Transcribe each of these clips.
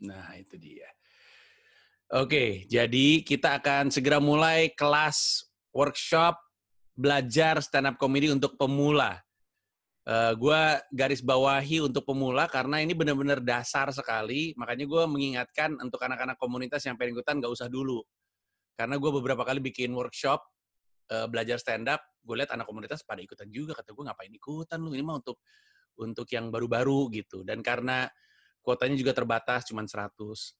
Nah, itu dia. Oke, jadi kita akan segera mulai kelas workshop belajar stand up comedy untuk pemula. Uh, gue garis bawahi untuk pemula karena ini benar-benar dasar sekali. Makanya gue mengingatkan untuk anak-anak komunitas yang pengen ikutan gak usah dulu. Karena gue beberapa kali bikin workshop uh, belajar stand up, gue lihat anak komunitas pada ikutan juga. Kata gue ngapain ikutan lu? Ini mah untuk untuk yang baru-baru gitu. Dan karena kuotanya juga terbatas, cuma 100.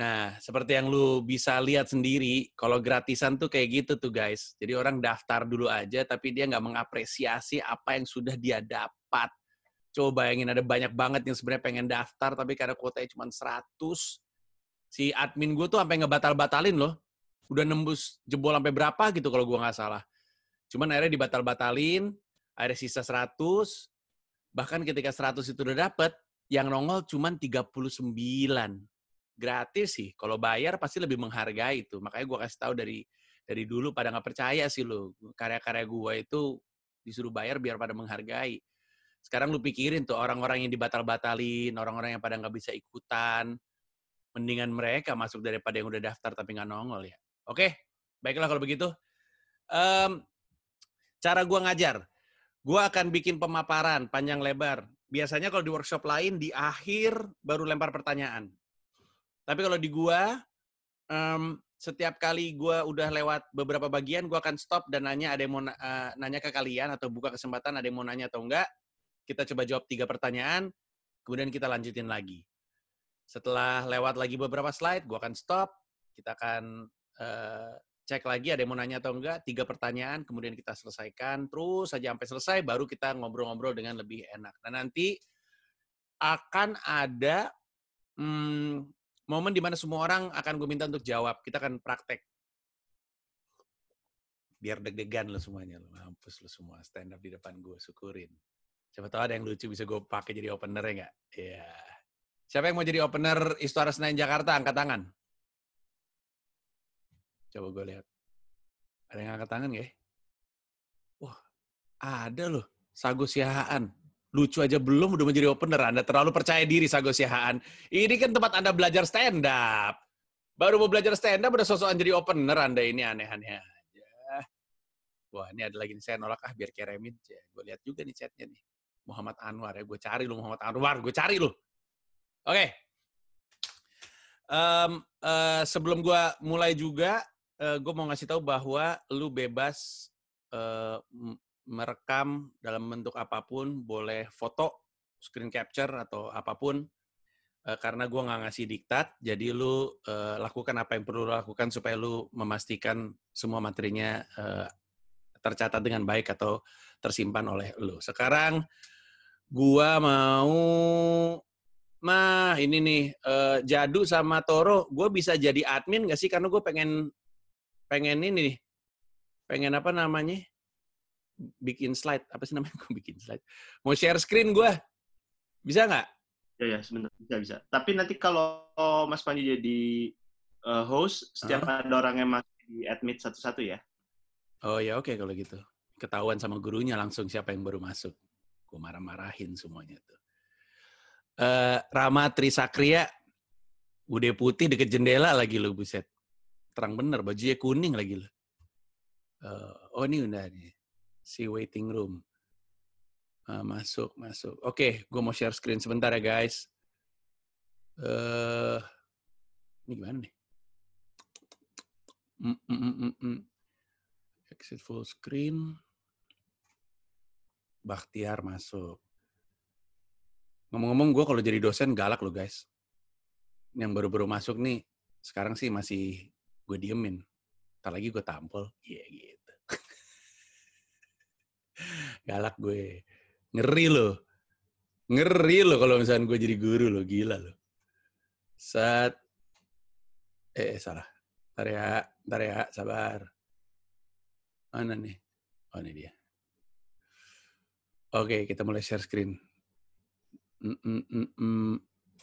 Nah, seperti yang lu bisa lihat sendiri, kalau gratisan tuh kayak gitu tuh guys. Jadi orang daftar dulu aja, tapi dia nggak mengapresiasi apa yang sudah dia dapat. Coba bayangin ada banyak banget yang sebenarnya pengen daftar, tapi karena kuotanya cuma 100, si admin gue tuh sampai ngebatal-batalin loh. Udah nembus jebol sampai berapa gitu kalau gue nggak salah. Cuman akhirnya dibatal-batalin, ada sisa 100, bahkan ketika 100 itu udah dapet, yang nongol cuma 39 gratis sih. Kalau bayar pasti lebih menghargai itu. Makanya gue kasih tahu dari dari dulu pada nggak percaya sih lo. Karya-karya gue itu disuruh bayar biar pada menghargai. Sekarang lu pikirin tuh orang-orang yang dibatal-batalin, orang-orang yang pada nggak bisa ikutan. Mendingan mereka masuk daripada yang udah daftar tapi nggak nongol ya. Oke, baiklah kalau begitu. Um, cara gue ngajar. Gue akan bikin pemaparan panjang lebar. Biasanya kalau di workshop lain, di akhir baru lempar pertanyaan tapi kalau di gua, um, setiap kali gua udah lewat beberapa bagian, gua akan stop dan nanya ada yang mau uh, nanya ke kalian atau buka kesempatan ada yang mau nanya atau enggak. Kita coba jawab tiga pertanyaan, kemudian kita lanjutin lagi. Setelah lewat lagi beberapa slide, gua akan stop. Kita akan uh, cek lagi ada yang mau nanya atau enggak. Tiga pertanyaan, kemudian kita selesaikan. Terus saja sampai selesai, baru kita ngobrol-ngobrol dengan lebih enak. Nah nanti akan ada hmm, momen di mana semua orang akan gue minta untuk jawab. Kita akan praktek. Biar deg-degan lo semuanya. Lo. Mampus lo semua stand up di depan gue. Syukurin. Siapa tahu ada yang lucu bisa gue pakai jadi opener ya nggak? Iya. Siapa yang mau jadi opener Istora Senayan Jakarta? Angkat tangan. Coba gue lihat. Ada yang angkat tangan gak ya? Wah, ada loh. Sago Siahaan lucu aja belum udah menjadi opener. Anda terlalu percaya diri Sago Siahaan. Ini kan tempat Anda belajar stand up. Baru mau belajar stand up udah sosokan jadi opener Anda ini aneh-aneh aja. Wah, ini ada lagi nih saya nolak ah biar keremin. Gue lihat juga nih chatnya nih. Muhammad Anwar ya, gue cari lu Muhammad Anwar, gue cari lu. Oke. Okay. Um, uh, sebelum gue mulai juga, uh, gue mau ngasih tahu bahwa lu bebas uh, merekam dalam bentuk apa pun, boleh foto, screen capture atau apa pun, uh, karena gue nggak ngasih diktat, jadi lu uh, lakukan apa yang perlu lu lakukan supaya lu memastikan semua materinya uh, tercatat dengan baik atau tersimpan oleh lu. Sekarang gua mau mah ini nih uh, Jadu sama Toro, gue bisa jadi admin gak sih? Karena gue pengen pengen ini nih, pengen apa namanya? bikin slide. Apa sih namanya? Gue bikin slide. Mau share screen gue bisa nggak? Ya ya sebentar. Bisa bisa. Tapi nanti kalau Mas Panji jadi uh, host setiap uh. ada orang yang masih di admit satu-satu ya? Oh ya oke okay, kalau gitu. Ketahuan sama gurunya langsung siapa yang baru masuk gue marah-marahin semuanya tuh uh, Rama Trisakria Bude putih deket jendela lagi lo buset terang bener bajunya kuning lagi lo uh, oh ini udah nih si waiting room. Uh, masuk, masuk. Oke, okay, gue mau share screen sebentar ya guys. Uh, ini gimana nih? Mm, mm, mm, mm, mm. Exit full screen. Bakhtiar masuk. Ngomong-ngomong, gue kalau jadi dosen galak loh guys. Yang baru-baru masuk nih, sekarang sih masih gue diemin. Ntar lagi gue tampol. Iya yeah, gitu. Galak gue. Ngeri loh. Ngeri loh kalau misalnya gue jadi guru loh. Gila loh. Saat. Eh, salah. Ntar ya. Ntar ya. Sabar. Mana nih? Oh, ini dia. Oke, kita mulai share screen. Mm -mm -mm -mm.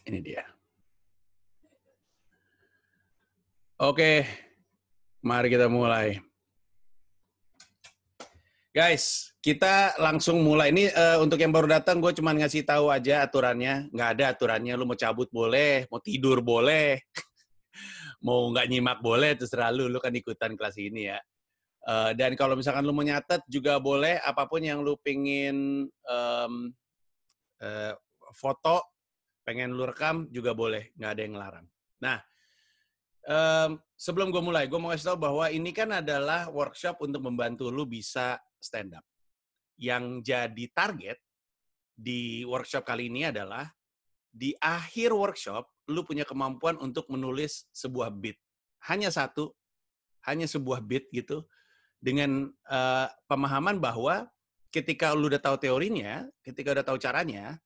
Ini dia. Oke, mari kita mulai. Guys, kita langsung mulai. Ini uh, untuk yang baru datang, gue cuma ngasih tahu aja aturannya. Nggak ada aturannya. Lu mau cabut boleh, mau tidur boleh, mau nggak nyimak boleh, terserah lu. Lu kan ikutan kelas ini ya. Uh, dan kalau misalkan lu mau nyatet juga boleh. Apa pun yang lu pingin um, uh, foto, pengen lu rekam juga boleh. Nggak ada yang ngelarang. Nah, um, sebelum gue mulai, gue mau kasih tau bahwa ini kan adalah workshop untuk membantu lu bisa stand up. Yang jadi target di workshop kali ini adalah di akhir workshop lu punya kemampuan untuk menulis sebuah beat. Hanya satu, hanya sebuah beat gitu dengan uh, pemahaman bahwa ketika lu udah tahu teorinya, ketika udah tahu caranya,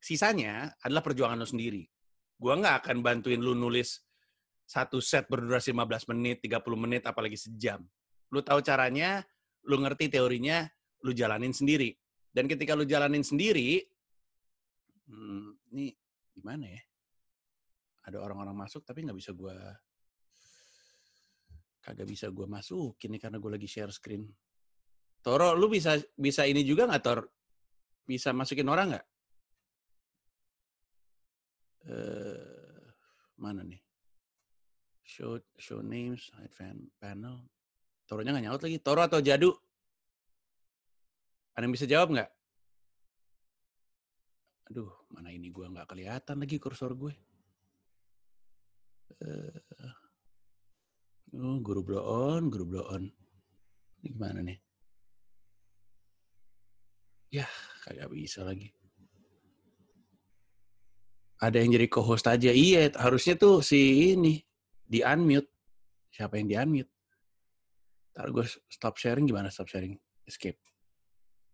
sisanya adalah perjuangan lu sendiri. Gua nggak akan bantuin lu nulis satu set berdurasi 15 menit, 30 menit, apalagi sejam. Lu tahu caranya, lu ngerti teorinya, lu jalanin sendiri. Dan ketika lu jalanin sendiri, hmm, ini gimana ya? Ada orang-orang masuk tapi nggak bisa gue kagak bisa gue masukin nih karena gue lagi share screen. Toro, lu bisa bisa ini juga nggak Tor? Bisa masukin orang nggak? Uh, mana nih? show show names fan panel Toronya nggak nyaut lagi Toro atau Jadu ada yang bisa jawab nggak aduh mana ini gue nggak kelihatan lagi kursor gue uh, oh guru blow on guru blow on ini gimana nih ya kagak bisa lagi ada yang jadi co-host aja iya harusnya tuh si ini di unmute. Siapa yang di unmute? Ntar gue stop sharing gimana stop sharing? Escape.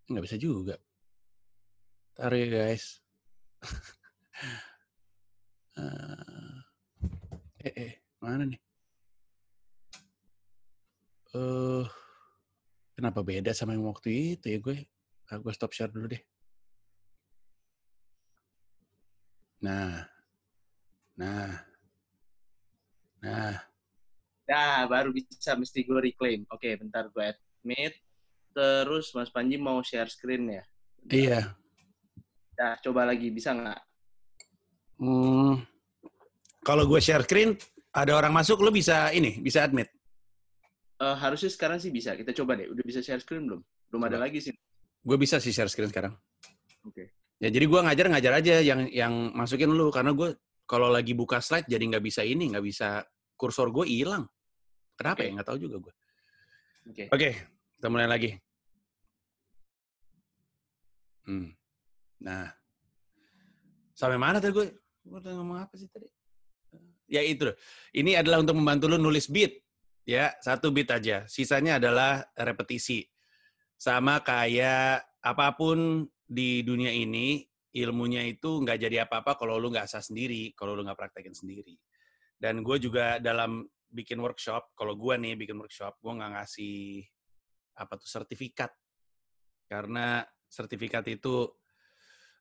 Nggak bisa juga. Ntar ya guys. uh, eh, eh, mana nih? Uh, kenapa beda sama yang waktu itu ya gue? Ah, gue stop share dulu deh. Nah, nah, Nah. Nah, baru bisa mesti gue reclaim. Oke, bentar gue admit. Terus Mas Panji mau share screen ya? Iya. Nah, coba lagi. Bisa nggak? Hmm, kalau gue share screen, ada orang masuk, lo bisa ini, bisa admit? Uh, harusnya sekarang sih bisa. Kita coba deh. Udah bisa share screen belum? Belum coba. ada lagi sih. Gue bisa sih share screen sekarang. Oke. Okay. Ya jadi gue ngajar ngajar aja yang yang masukin lu karena gue kalau lagi buka slide jadi nggak bisa ini nggak bisa kursor gue hilang. Kenapa okay. ya? Nggak tahu juga gue. Oke, okay. okay, kita mulai lagi. Hmm. Nah, sampai mana tadi gue? Gue udah ngomong apa sih tadi? Ya itu. Ini adalah untuk membantu lu nulis beat. Ya, satu beat aja. Sisanya adalah repetisi. Sama kayak apa pun di dunia ini, ilmunya itu nggak jadi apa-apa kalau lu nggak asah sendiri, kalau lu nggak praktekin sendiri. Dan gue juga dalam bikin workshop, kalau gue nih bikin workshop, gue nggak ngasih apa tuh sertifikat. Karena sertifikat itu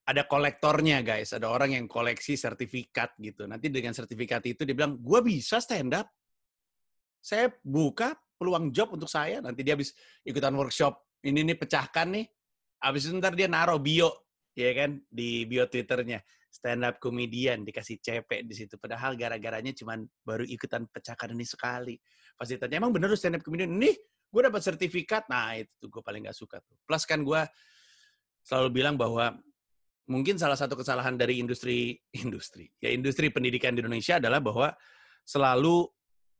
ada kolektornya guys, ada orang yang koleksi sertifikat gitu. Nanti dengan sertifikat itu dia bilang, gue bisa stand up. Saya buka peluang job untuk saya. Nanti dia habis ikutan workshop, ini nih pecahkan nih. Habis itu ntar dia naruh bio, ya kan, di bio Twitternya. Stand up comedian dikasih cepek di situ. Padahal gara-garanya cuman baru ikutan pecahkan ini sekali. Pas ditanya emang bener lu stand up comedian? Nih gue dapat sertifikat. Nah itu tuh gue paling gak suka tuh. Plus kan gue selalu bilang bahwa mungkin salah satu kesalahan dari industri industri ya industri pendidikan di Indonesia adalah bahwa selalu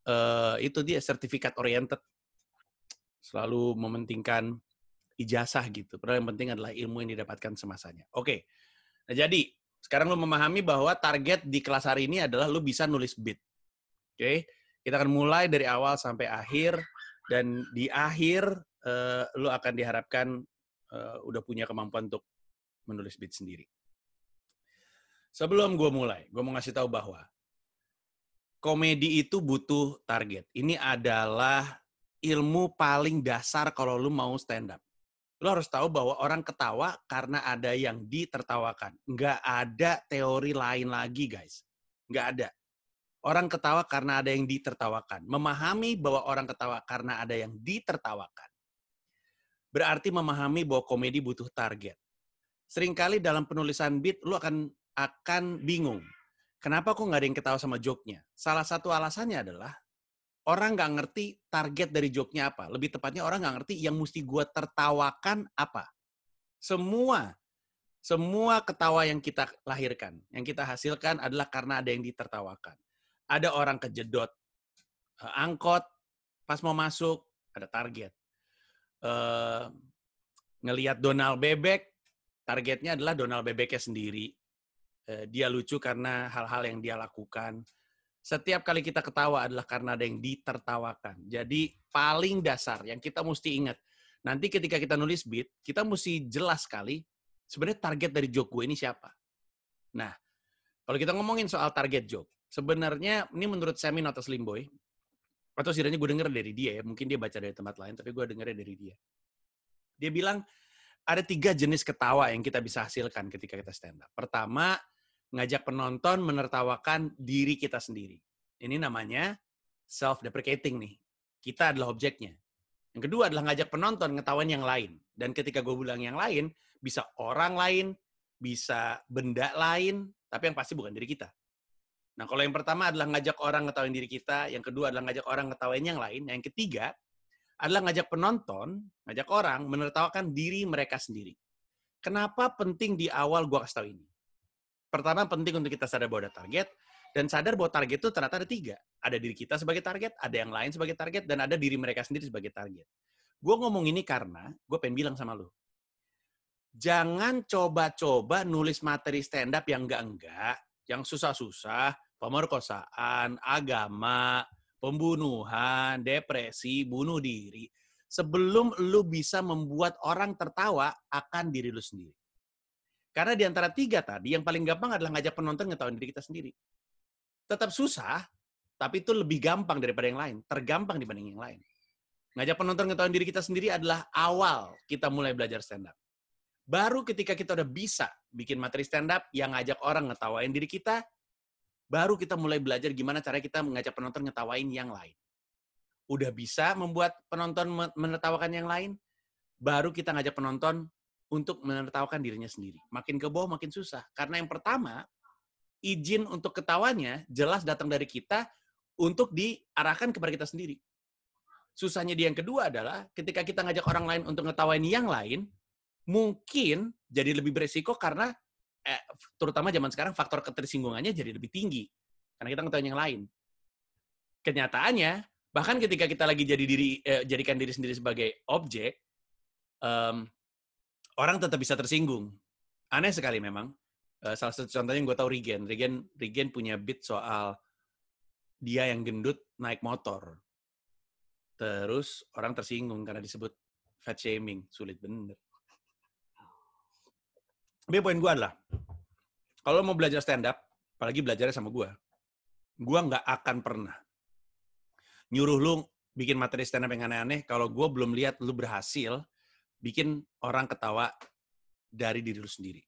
uh, itu dia sertifikat oriented selalu mementingkan ijazah gitu. Padahal yang penting adalah ilmu yang didapatkan semasanya. Oke. Nah, jadi sekarang lu memahami bahwa target di kelas hari ini adalah lu bisa nulis beat. Oke, okay? kita akan mulai dari awal sampai akhir dan di akhir uh, lu akan diharapkan uh, udah punya kemampuan untuk menulis beat sendiri. Sebelum gue mulai, gue mau ngasih tahu bahwa komedi itu butuh target. Ini adalah ilmu paling dasar kalau lu mau stand up lo harus tahu bahwa orang ketawa karena ada yang ditertawakan. Nggak ada teori lain lagi, guys. Nggak ada. Orang ketawa karena ada yang ditertawakan. Memahami bahwa orang ketawa karena ada yang ditertawakan. Berarti memahami bahwa komedi butuh target. Seringkali dalam penulisan beat, lu akan akan bingung. Kenapa kok nggak ada yang ketawa sama joke-nya? Salah satu alasannya adalah orang nggak ngerti target dari joke-nya apa. Lebih tepatnya orang nggak ngerti yang mesti gue tertawakan apa. Semua, semua ketawa yang kita lahirkan, yang kita hasilkan adalah karena ada yang ditertawakan. Ada orang kejedot eh, angkot, pas mau masuk, ada target. Uh, ngelihat Donald Bebek, targetnya adalah Donald Bebeknya sendiri dia lucu karena hal-hal yang dia lakukan. Setiap kali kita ketawa adalah karena ada yang ditertawakan. Jadi paling dasar yang kita mesti ingat. Nanti ketika kita nulis beat, kita mesti jelas sekali sebenarnya target dari joke gue ini siapa. Nah, kalau kita ngomongin soal target joke, sebenarnya ini menurut Semi Notas Limboy, atau setidaknya gue denger dari dia ya, mungkin dia baca dari tempat lain, tapi gue dengernya dari dia. Dia bilang, ada tiga jenis ketawa yang kita bisa hasilkan ketika kita stand up. Pertama, ngajak penonton menertawakan diri kita sendiri. Ini namanya self-deprecating nih. Kita adalah objeknya. Yang kedua adalah ngajak penonton ngetawain yang lain. Dan ketika gue bilang yang lain, bisa orang lain, bisa benda lain, tapi yang pasti bukan diri kita. Nah, kalau yang pertama adalah ngajak orang ngetawain diri kita, yang kedua adalah ngajak orang ngetawain yang lain, yang ketiga adalah ngajak penonton, ngajak orang menertawakan diri mereka sendiri. Kenapa penting di awal gue kasih tahu ini? Pertama penting untuk kita sadar bahwa ada target dan sadar bahwa target itu ternyata ada tiga. Ada diri kita sebagai target, ada yang lain sebagai target, dan ada diri mereka sendiri sebagai target. Gue ngomong ini karena gue pengen bilang sama lo, jangan coba-coba nulis materi stand up yang enggak-enggak, yang susah-susah, pemerkosaan, agama, pembunuhan, depresi, bunuh diri, sebelum lu bisa membuat orang tertawa akan diri lu sendiri. Karena di antara tiga tadi, yang paling gampang adalah ngajak penonton ngetahuin diri kita sendiri. Tetap susah, tapi itu lebih gampang daripada yang lain. Tergampang dibanding yang lain. Ngajak penonton ngetahuin diri kita sendiri adalah awal kita mulai belajar stand up. Baru ketika kita udah bisa bikin materi stand up yang ngajak orang ngetawain diri kita, baru kita mulai belajar gimana cara kita mengajak penonton ngetawain yang lain. Udah bisa membuat penonton menertawakan yang lain, baru kita ngajak penonton untuk menertawakan dirinya sendiri. Makin ke bawah makin susah. Karena yang pertama, izin untuk ketawanya jelas datang dari kita untuk diarahkan kepada kita sendiri. Susahnya di yang kedua adalah ketika kita ngajak orang lain untuk ngetawain yang lain, mungkin jadi lebih beresiko karena eh, terutama zaman sekarang faktor ketersinggungannya jadi lebih tinggi karena kita ngetawain yang lain. Kenyataannya bahkan ketika kita lagi jadi diri eh, jadikan diri sendiri sebagai objek, um, orang tetap bisa tersinggung. Aneh sekali memang. Uh, salah satu contohnya yang gue tahu Regen. Regen, Regen punya beat soal dia yang gendut naik motor. Terus orang tersinggung karena disebut fat shaming. Sulit bener. Tapi poin gue adalah, kalau mau belajar stand up, apalagi belajarnya sama gue, gue nggak akan pernah nyuruh lu bikin materi stand up yang aneh-aneh kalau gue belum lihat lu berhasil bikin orang ketawa dari diri lu sendiri.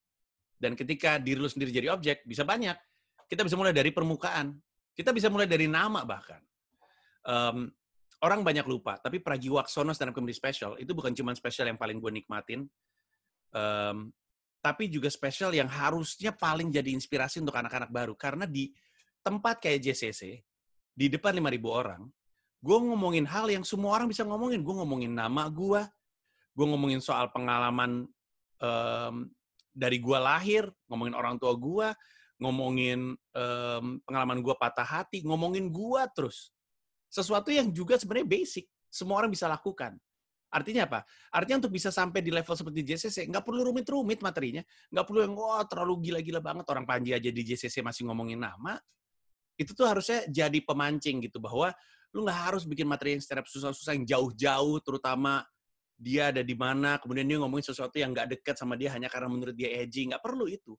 Dan ketika diri lu sendiri jadi objek, bisa banyak. Kita bisa mulai dari permukaan. Kita bisa mulai dari nama bahkan. Um, orang banyak lupa, tapi Pragiwaksono stand up comedy special itu bukan cuma special yang paling gue nikmatin, um, tapi juga special yang harusnya paling jadi inspirasi untuk anak-anak baru. Karena di tempat kayak JCC, di depan 5.000 orang, gue ngomongin hal yang semua orang bisa ngomongin. Gue ngomongin nama gue, gue ngomongin soal pengalaman um, dari gue lahir, ngomongin orang tua gue, ngomongin um, pengalaman gue patah hati, ngomongin gue terus. Sesuatu yang juga sebenarnya basic, semua orang bisa lakukan. Artinya apa? Artinya untuk bisa sampai di level seperti JCC, nggak perlu rumit-rumit materinya. Nggak perlu yang, wah terlalu gila-gila banget. Orang Panji aja di JCC masih ngomongin nama. Itu tuh harusnya jadi pemancing gitu. Bahwa lu nggak harus bikin materi yang secara susah-susah, yang jauh-jauh, terutama dia ada di mana, kemudian dia ngomongin sesuatu yang nggak dekat sama dia hanya karena menurut dia edgy, nggak perlu itu.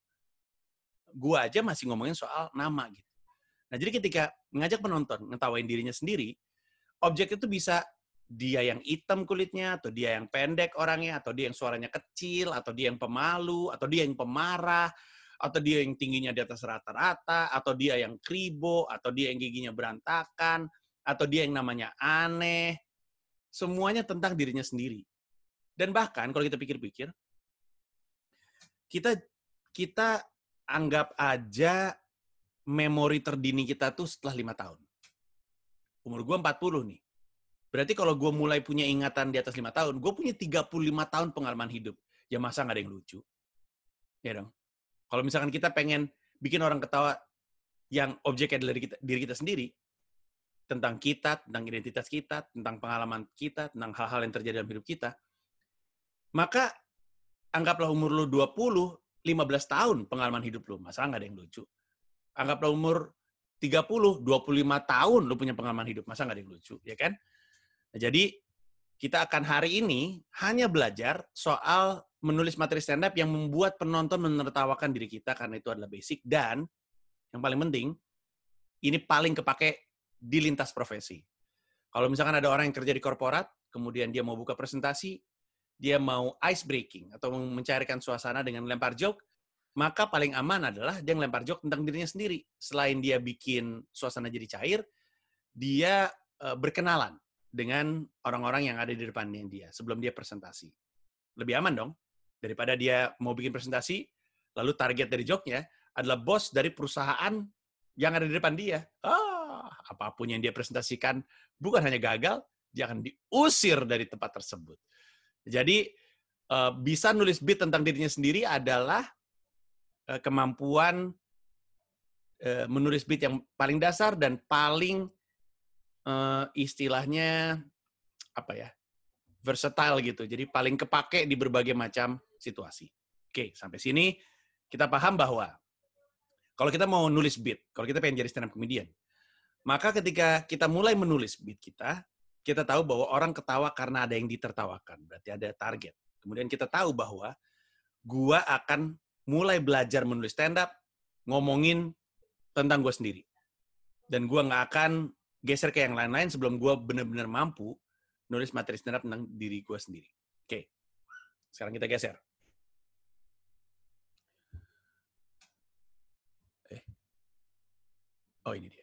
Gua aja masih ngomongin soal nama gitu. Nah jadi ketika ngajak penonton ngetawain dirinya sendiri, objek itu bisa dia yang hitam kulitnya, atau dia yang pendek orangnya, atau dia yang suaranya kecil, atau dia yang pemalu, atau dia yang pemarah, atau dia yang tingginya di atas rata-rata, atau dia yang kribo, atau dia yang giginya berantakan, atau dia yang namanya aneh. Semuanya tentang dirinya sendiri. Dan bahkan kalau kita pikir-pikir, kita kita anggap aja memori terdini kita tuh setelah lima tahun. Umur gue 40 nih. Berarti kalau gue mulai punya ingatan di atas lima tahun, gue punya 35 tahun pengalaman hidup. Ya masa nggak ada yang lucu? Ya dong. Kalau misalkan kita pengen bikin orang ketawa yang objeknya diri kita, diri kita sendiri, tentang kita, tentang identitas kita, tentang pengalaman kita, tentang hal-hal yang terjadi dalam hidup kita, maka anggaplah umur lu 20, 15 tahun pengalaman hidup lu. Masalah nggak ada yang lucu. Anggaplah umur 30, 25 tahun lu punya pengalaman hidup. Masa nggak ada yang lucu, ya kan? Nah, jadi kita akan hari ini hanya belajar soal menulis materi stand up yang membuat penonton menertawakan diri kita karena itu adalah basic dan yang paling penting ini paling kepake di lintas profesi. Kalau misalkan ada orang yang kerja di korporat, kemudian dia mau buka presentasi, dia mau ice breaking atau mencairkan suasana dengan lempar joke, maka paling aman adalah dia ngelempar joke tentang dirinya sendiri. Selain dia bikin suasana jadi cair, dia uh, berkenalan dengan orang-orang yang ada di depannya dia sebelum dia presentasi. Lebih aman dong daripada dia mau bikin presentasi lalu target dari joke-nya adalah bos dari perusahaan yang ada di depan dia. Ah, apa pun yang dia presentasikan bukan hanya gagal, dia akan diusir dari tempat tersebut. Jadi uh, bisa nulis beat tentang dirinya sendiri adalah uh, kemampuan uh, menulis beat yang paling dasar dan paling istilahnya apa ya versatile gitu. Jadi paling kepake di berbagai macam situasi. Oke, sampai sini kita paham bahwa kalau kita mau nulis beat, kalau kita pengen jadi stand up comedian, maka ketika kita mulai menulis beat kita, kita tahu bahwa orang ketawa karena ada yang ditertawakan, berarti ada target. Kemudian kita tahu bahwa gua akan mulai belajar menulis stand up, ngomongin tentang gue sendiri. Dan gua nggak akan geser ke yang lain-lain sebelum gue benar-benar mampu nulis materi stand up tentang diri gue sendiri. Oke, sekarang kita geser. Eh. Oh ini dia.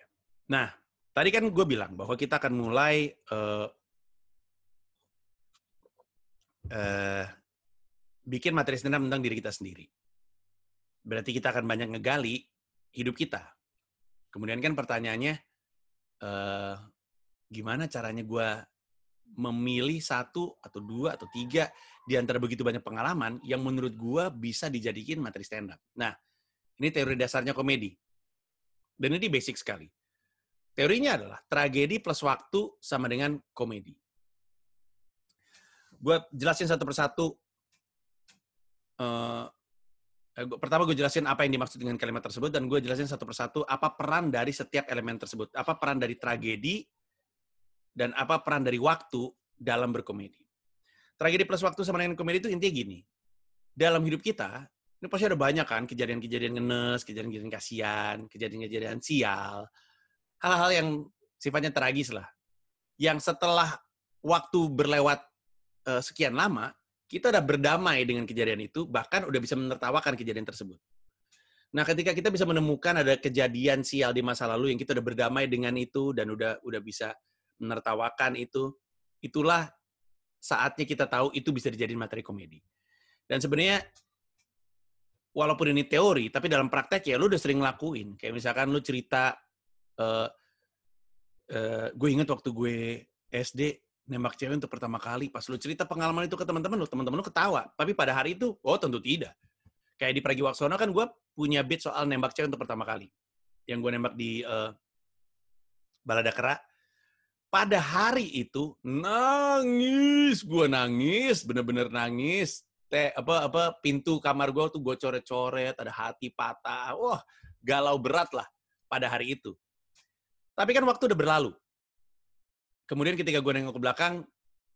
Nah, tadi kan gue bilang bahwa kita akan mulai uh, uh, bikin materi stand tentang diri kita sendiri. Berarti kita akan banyak ngegali hidup kita. Kemudian kan pertanyaannya, uh, gimana caranya gue memilih satu atau dua atau tiga di antara begitu banyak pengalaman yang menurut gue bisa dijadikan materi stand up. Nah, ini teori dasarnya komedi. Dan ini basic sekali. Teorinya adalah tragedi plus waktu sama dengan komedi. Gue jelasin satu persatu. Uh, pertama gue jelasin apa yang dimaksud dengan kalimat tersebut dan gue jelasin satu persatu apa peran dari setiap elemen tersebut, apa peran dari tragedi dan apa peran dari waktu dalam berkomedi. Tragedi plus waktu sama dengan komedi itu intinya gini. Dalam hidup kita, ini pasti ada banyak kan kejadian-kejadian ngenes, kejadian-kejadian kasihan, kejadian-kejadian sial, hal-hal yang sifatnya tragis lah. Yang setelah waktu berlewat uh, sekian lama, kita udah berdamai dengan kejadian itu, bahkan udah bisa menertawakan kejadian tersebut. Nah, ketika kita bisa menemukan ada kejadian sial di masa lalu yang kita udah berdamai dengan itu dan udah udah bisa menertawakan itu, itulah saatnya kita tahu itu bisa dijadiin materi komedi. Dan sebenarnya walaupun ini teori, tapi dalam praktek ya lu udah sering ngelakuin. Kayak misalkan lu cerita, uh, uh, gue inget waktu gue SD nembak cewek untuk pertama kali, pas lu cerita pengalaman itu ke teman-teman lu, teman-teman lu ketawa. Tapi pada hari itu, oh tentu tidak. Kayak di Pragiwaksono kan gue punya beat soal nembak cewek untuk pertama kali. Yang gue nembak di uh, Balada Kera. Pada hari itu, nangis. Gue nangis, bener-bener nangis. Teh, apa, apa, pintu kamar gue tuh gue coret-coret, ada hati patah. Wah, galau berat lah pada hari itu. Tapi kan waktu udah berlalu kemudian ketika gue nengok ke belakang,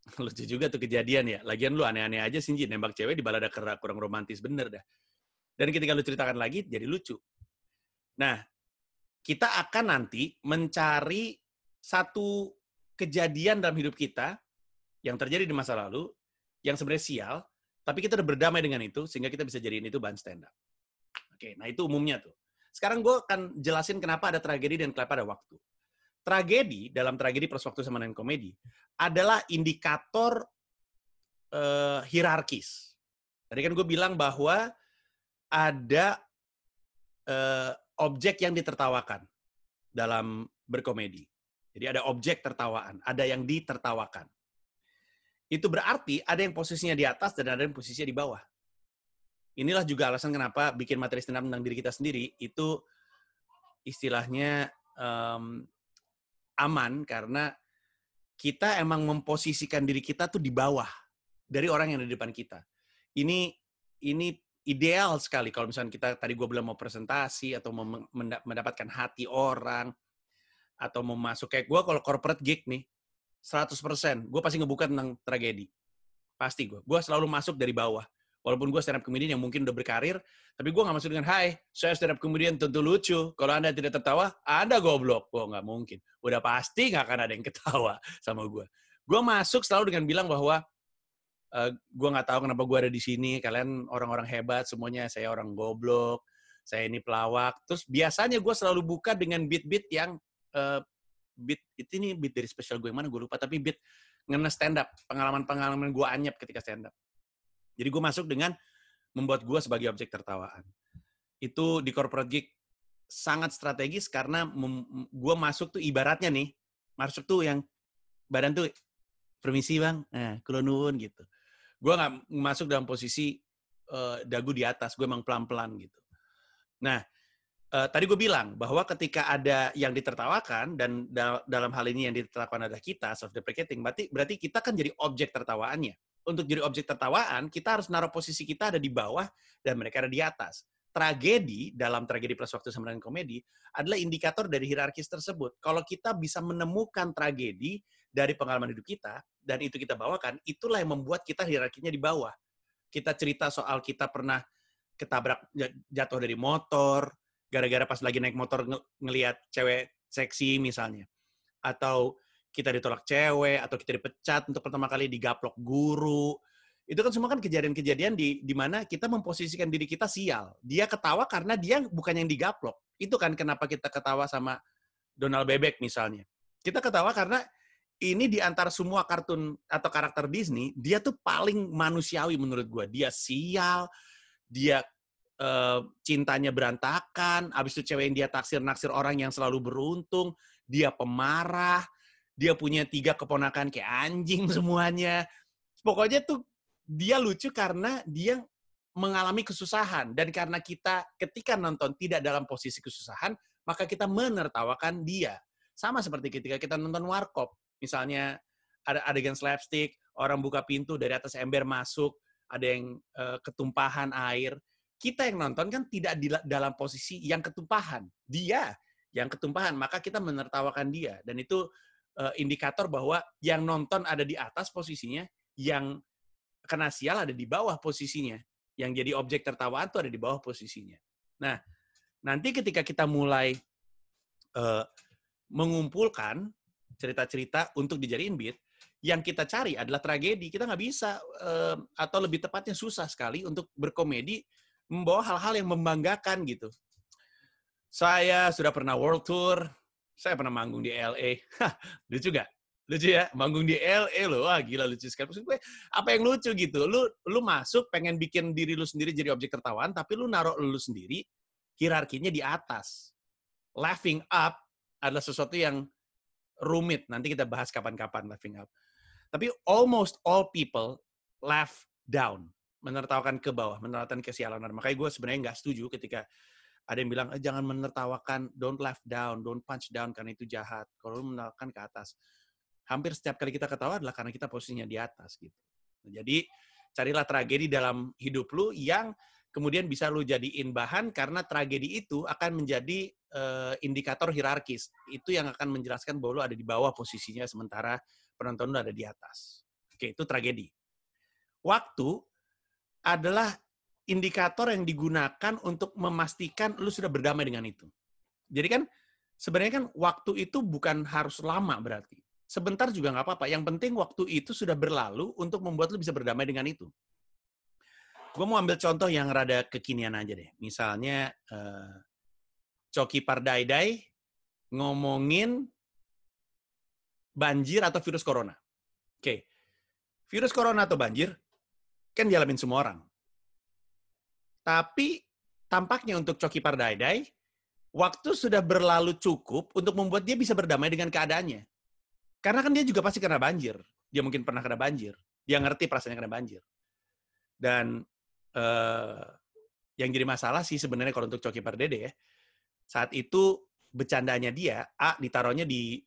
lucu juga tuh kejadian ya. Lagian lu aneh-aneh aja sih, nembak cewek di balada kerak, kurang romantis bener dah. Dan ketika lu ceritakan lagi, jadi lucu. Nah, kita akan nanti mencari satu kejadian dalam hidup kita yang terjadi di masa lalu, yang sebenarnya sial, tapi kita udah berdamai dengan itu, sehingga kita bisa jadiin itu bahan stand up. Oke, nah itu umumnya tuh. Sekarang gue akan jelasin kenapa ada tragedi dan kenapa ada waktu. Tragedi dalam tragedi plus waktu sama dengan komedi adalah indikator uh, hierarkis. Tadi kan gue bilang bahwa ada uh, objek yang ditertawakan dalam berkomedi. Jadi ada objek tertawaan, ada yang ditertawakan. Itu berarti ada yang posisinya di atas dan ada yang posisinya di bawah. Inilah juga alasan kenapa bikin materi stand up tentang diri kita sendiri itu istilahnya um, aman karena kita emang memposisikan diri kita tuh di bawah dari orang yang di depan kita. Ini ini ideal sekali kalau misalnya kita tadi gue bilang mau presentasi atau mau mendapatkan hati orang atau mau masuk kayak gue kalau corporate gig nih 100% gue pasti ngebuka tentang tragedi. Pasti gue gue selalu masuk dari bawah walaupun gue stand up comedian yang mungkin udah berkarir tapi gue nggak masuk dengan hai saya stand up comedian tentu lucu. Kalau anda tidak tertawa anda goblok. Gue nggak mungkin. Udah pasti nggak akan ada yang ketawa sama gue gue masuk selalu dengan bilang bahwa uh, eh, gue nggak tahu kenapa gue ada di sini. Kalian orang-orang hebat semuanya. Saya orang goblok saya ini pelawak. Terus biasanya gue selalu buka dengan beat-beat yang uh, beat itu ini beat dari special gue yang mana gue lupa tapi beat ngena stand up. Pengalaman-pengalaman gue anyep ketika stand up jadi gue masuk dengan membuat gue sebagai objek tertawaan. Itu di corporate gig sangat strategis karena gue masuk tuh ibaratnya nih masuk tuh yang badan tuh permisi bang. Nah kulonun gitu. Gue nggak masuk dalam posisi uh, dagu di atas gue emang pelan pelan gitu. Nah uh, tadi gue bilang bahwa ketika ada yang ditertawakan dan da dalam hal ini yang ditertawakan adalah kita self deprecating berarti berarti kita kan jadi objek tertawaannya untuk jadi objek tertawaan kita harus naruh posisi kita ada di bawah dan mereka ada di atas. Tragedi dalam tragedi plus waktu sama dengan komedi adalah indikator dari hierarkis tersebut. Kalau kita bisa menemukan tragedi dari pengalaman hidup kita dan itu kita bawakan itulah yang membuat kita hierarkinya di bawah. Kita cerita soal kita pernah ketabrak jatuh dari motor gara-gara pas lagi naik motor ng ngelihat cewek seksi misalnya. Atau kita ditolak cewek, atau kita dipecat untuk pertama kali digaplok guru. Itu kan semua kan kejadian-kejadian di di mana kita memposisikan diri kita sial. Dia ketawa karena dia bukan yang digaplok. Itu kan kenapa kita ketawa sama Donald Bebek misalnya. Kita ketawa karena ini di antara semua kartun atau karakter Disney, dia tuh paling manusiawi menurut gue. Dia sial, dia uh, cintanya berantakan, abis itu cewek yang dia taksir-naksir orang yang selalu beruntung, dia pemarah, dia punya tiga keponakan kayak anjing semuanya. Pokoknya tuh dia lucu karena dia mengalami kesusahan dan karena kita ketika nonton tidak dalam posisi kesusahan, maka kita menertawakan dia. Sama seperti ketika kita nonton warkop, misalnya ada adegan slapstick, orang buka pintu dari atas ember masuk, ada yang uh, ketumpahan air, kita yang nonton kan tidak di dalam posisi yang ketumpahan. Dia yang ketumpahan, maka kita menertawakan dia. Dan itu uh, indikator bahwa yang nonton ada di atas posisinya, yang kena sial ada di bawah posisinya. Yang jadi objek tertawaan itu ada di bawah posisinya. Nah, nanti ketika kita mulai uh, mengumpulkan cerita-cerita untuk dijadiin beat, yang kita cari adalah tragedi. Kita nggak bisa, uh, atau lebih tepatnya susah sekali untuk berkomedi membawa hal-hal yang membanggakan gitu. Saya sudah pernah world tour, saya pernah manggung di LA. Lucu gak? Lucu ya, manggung di LA loh, wah gila lucu sekali. Maksud gue, apa yang lucu gitu? Lu lu masuk pengen bikin diri lu sendiri jadi objek tertawaan, tapi lu naruh lu sendiri hierarkinya di atas. Laughing up adalah sesuatu yang rumit. Nanti kita bahas kapan-kapan laughing up. Tapi almost all people laugh down menertawakan ke bawah, menertawakan kesialan. Makanya gue sebenarnya nggak setuju ketika ada yang bilang, eh, jangan menertawakan, don't laugh down, don't punch down karena itu jahat. Kalau lu menertawakan ke atas. Hampir setiap kali kita ketawa adalah karena kita posisinya di atas gitu. Jadi carilah tragedi dalam hidup lu yang kemudian bisa lu jadiin bahan karena tragedi itu akan menjadi uh, indikator hierarkis. Itu yang akan menjelaskan bahwa lu ada di bawah posisinya sementara penonton lu ada di atas. Oke, itu tragedi. Waktu adalah indikator yang digunakan untuk memastikan lu sudah berdamai dengan itu. Jadi kan sebenarnya kan waktu itu bukan harus lama berarti. Sebentar juga nggak apa-apa. Yang penting waktu itu sudah berlalu untuk membuat lu bisa berdamai dengan itu. gue mau ambil contoh yang rada kekinian aja deh. Misalnya uh, Coki Pardaidai ngomongin banjir atau virus corona. Oke, okay. virus corona atau banjir kan dialamin semua orang. Tapi tampaknya untuk Coki Pardaidai, waktu sudah berlalu cukup untuk membuat dia bisa berdamai dengan keadaannya. Karena kan dia juga pasti kena banjir. Dia mungkin pernah kena banjir. Dia ngerti perasaannya kena banjir. Dan uh, yang jadi masalah sih sebenarnya kalau untuk Coki Pardede ya, saat itu bercandanya dia, A, ditaruhnya di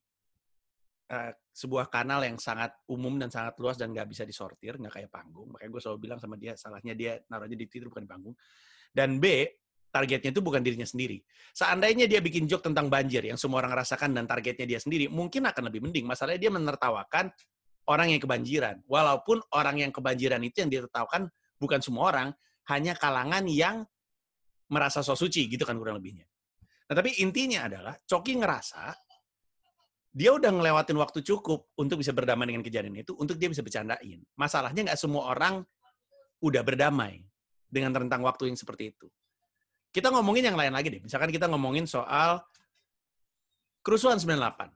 uh, sebuah kanal yang sangat umum dan sangat luas dan nggak bisa disortir, nggak kayak panggung. Makanya gue selalu bilang sama dia, salahnya dia naruhnya di Twitter bukan di panggung. Dan B, targetnya itu bukan dirinya sendiri. Seandainya dia bikin joke tentang banjir yang semua orang rasakan dan targetnya dia sendiri, mungkin akan lebih mending. Masalahnya dia menertawakan orang yang kebanjiran. Walaupun orang yang kebanjiran itu yang ditertawakan bukan semua orang, hanya kalangan yang merasa so suci, gitu kan kurang lebihnya. Nah, tapi intinya adalah Coki ngerasa dia udah ngelewatin waktu cukup untuk bisa berdamai dengan kejadian itu, untuk dia bisa bercandain. Masalahnya nggak semua orang udah berdamai dengan rentang waktu yang seperti itu. Kita ngomongin yang lain lagi deh. Misalkan kita ngomongin soal kerusuhan 98.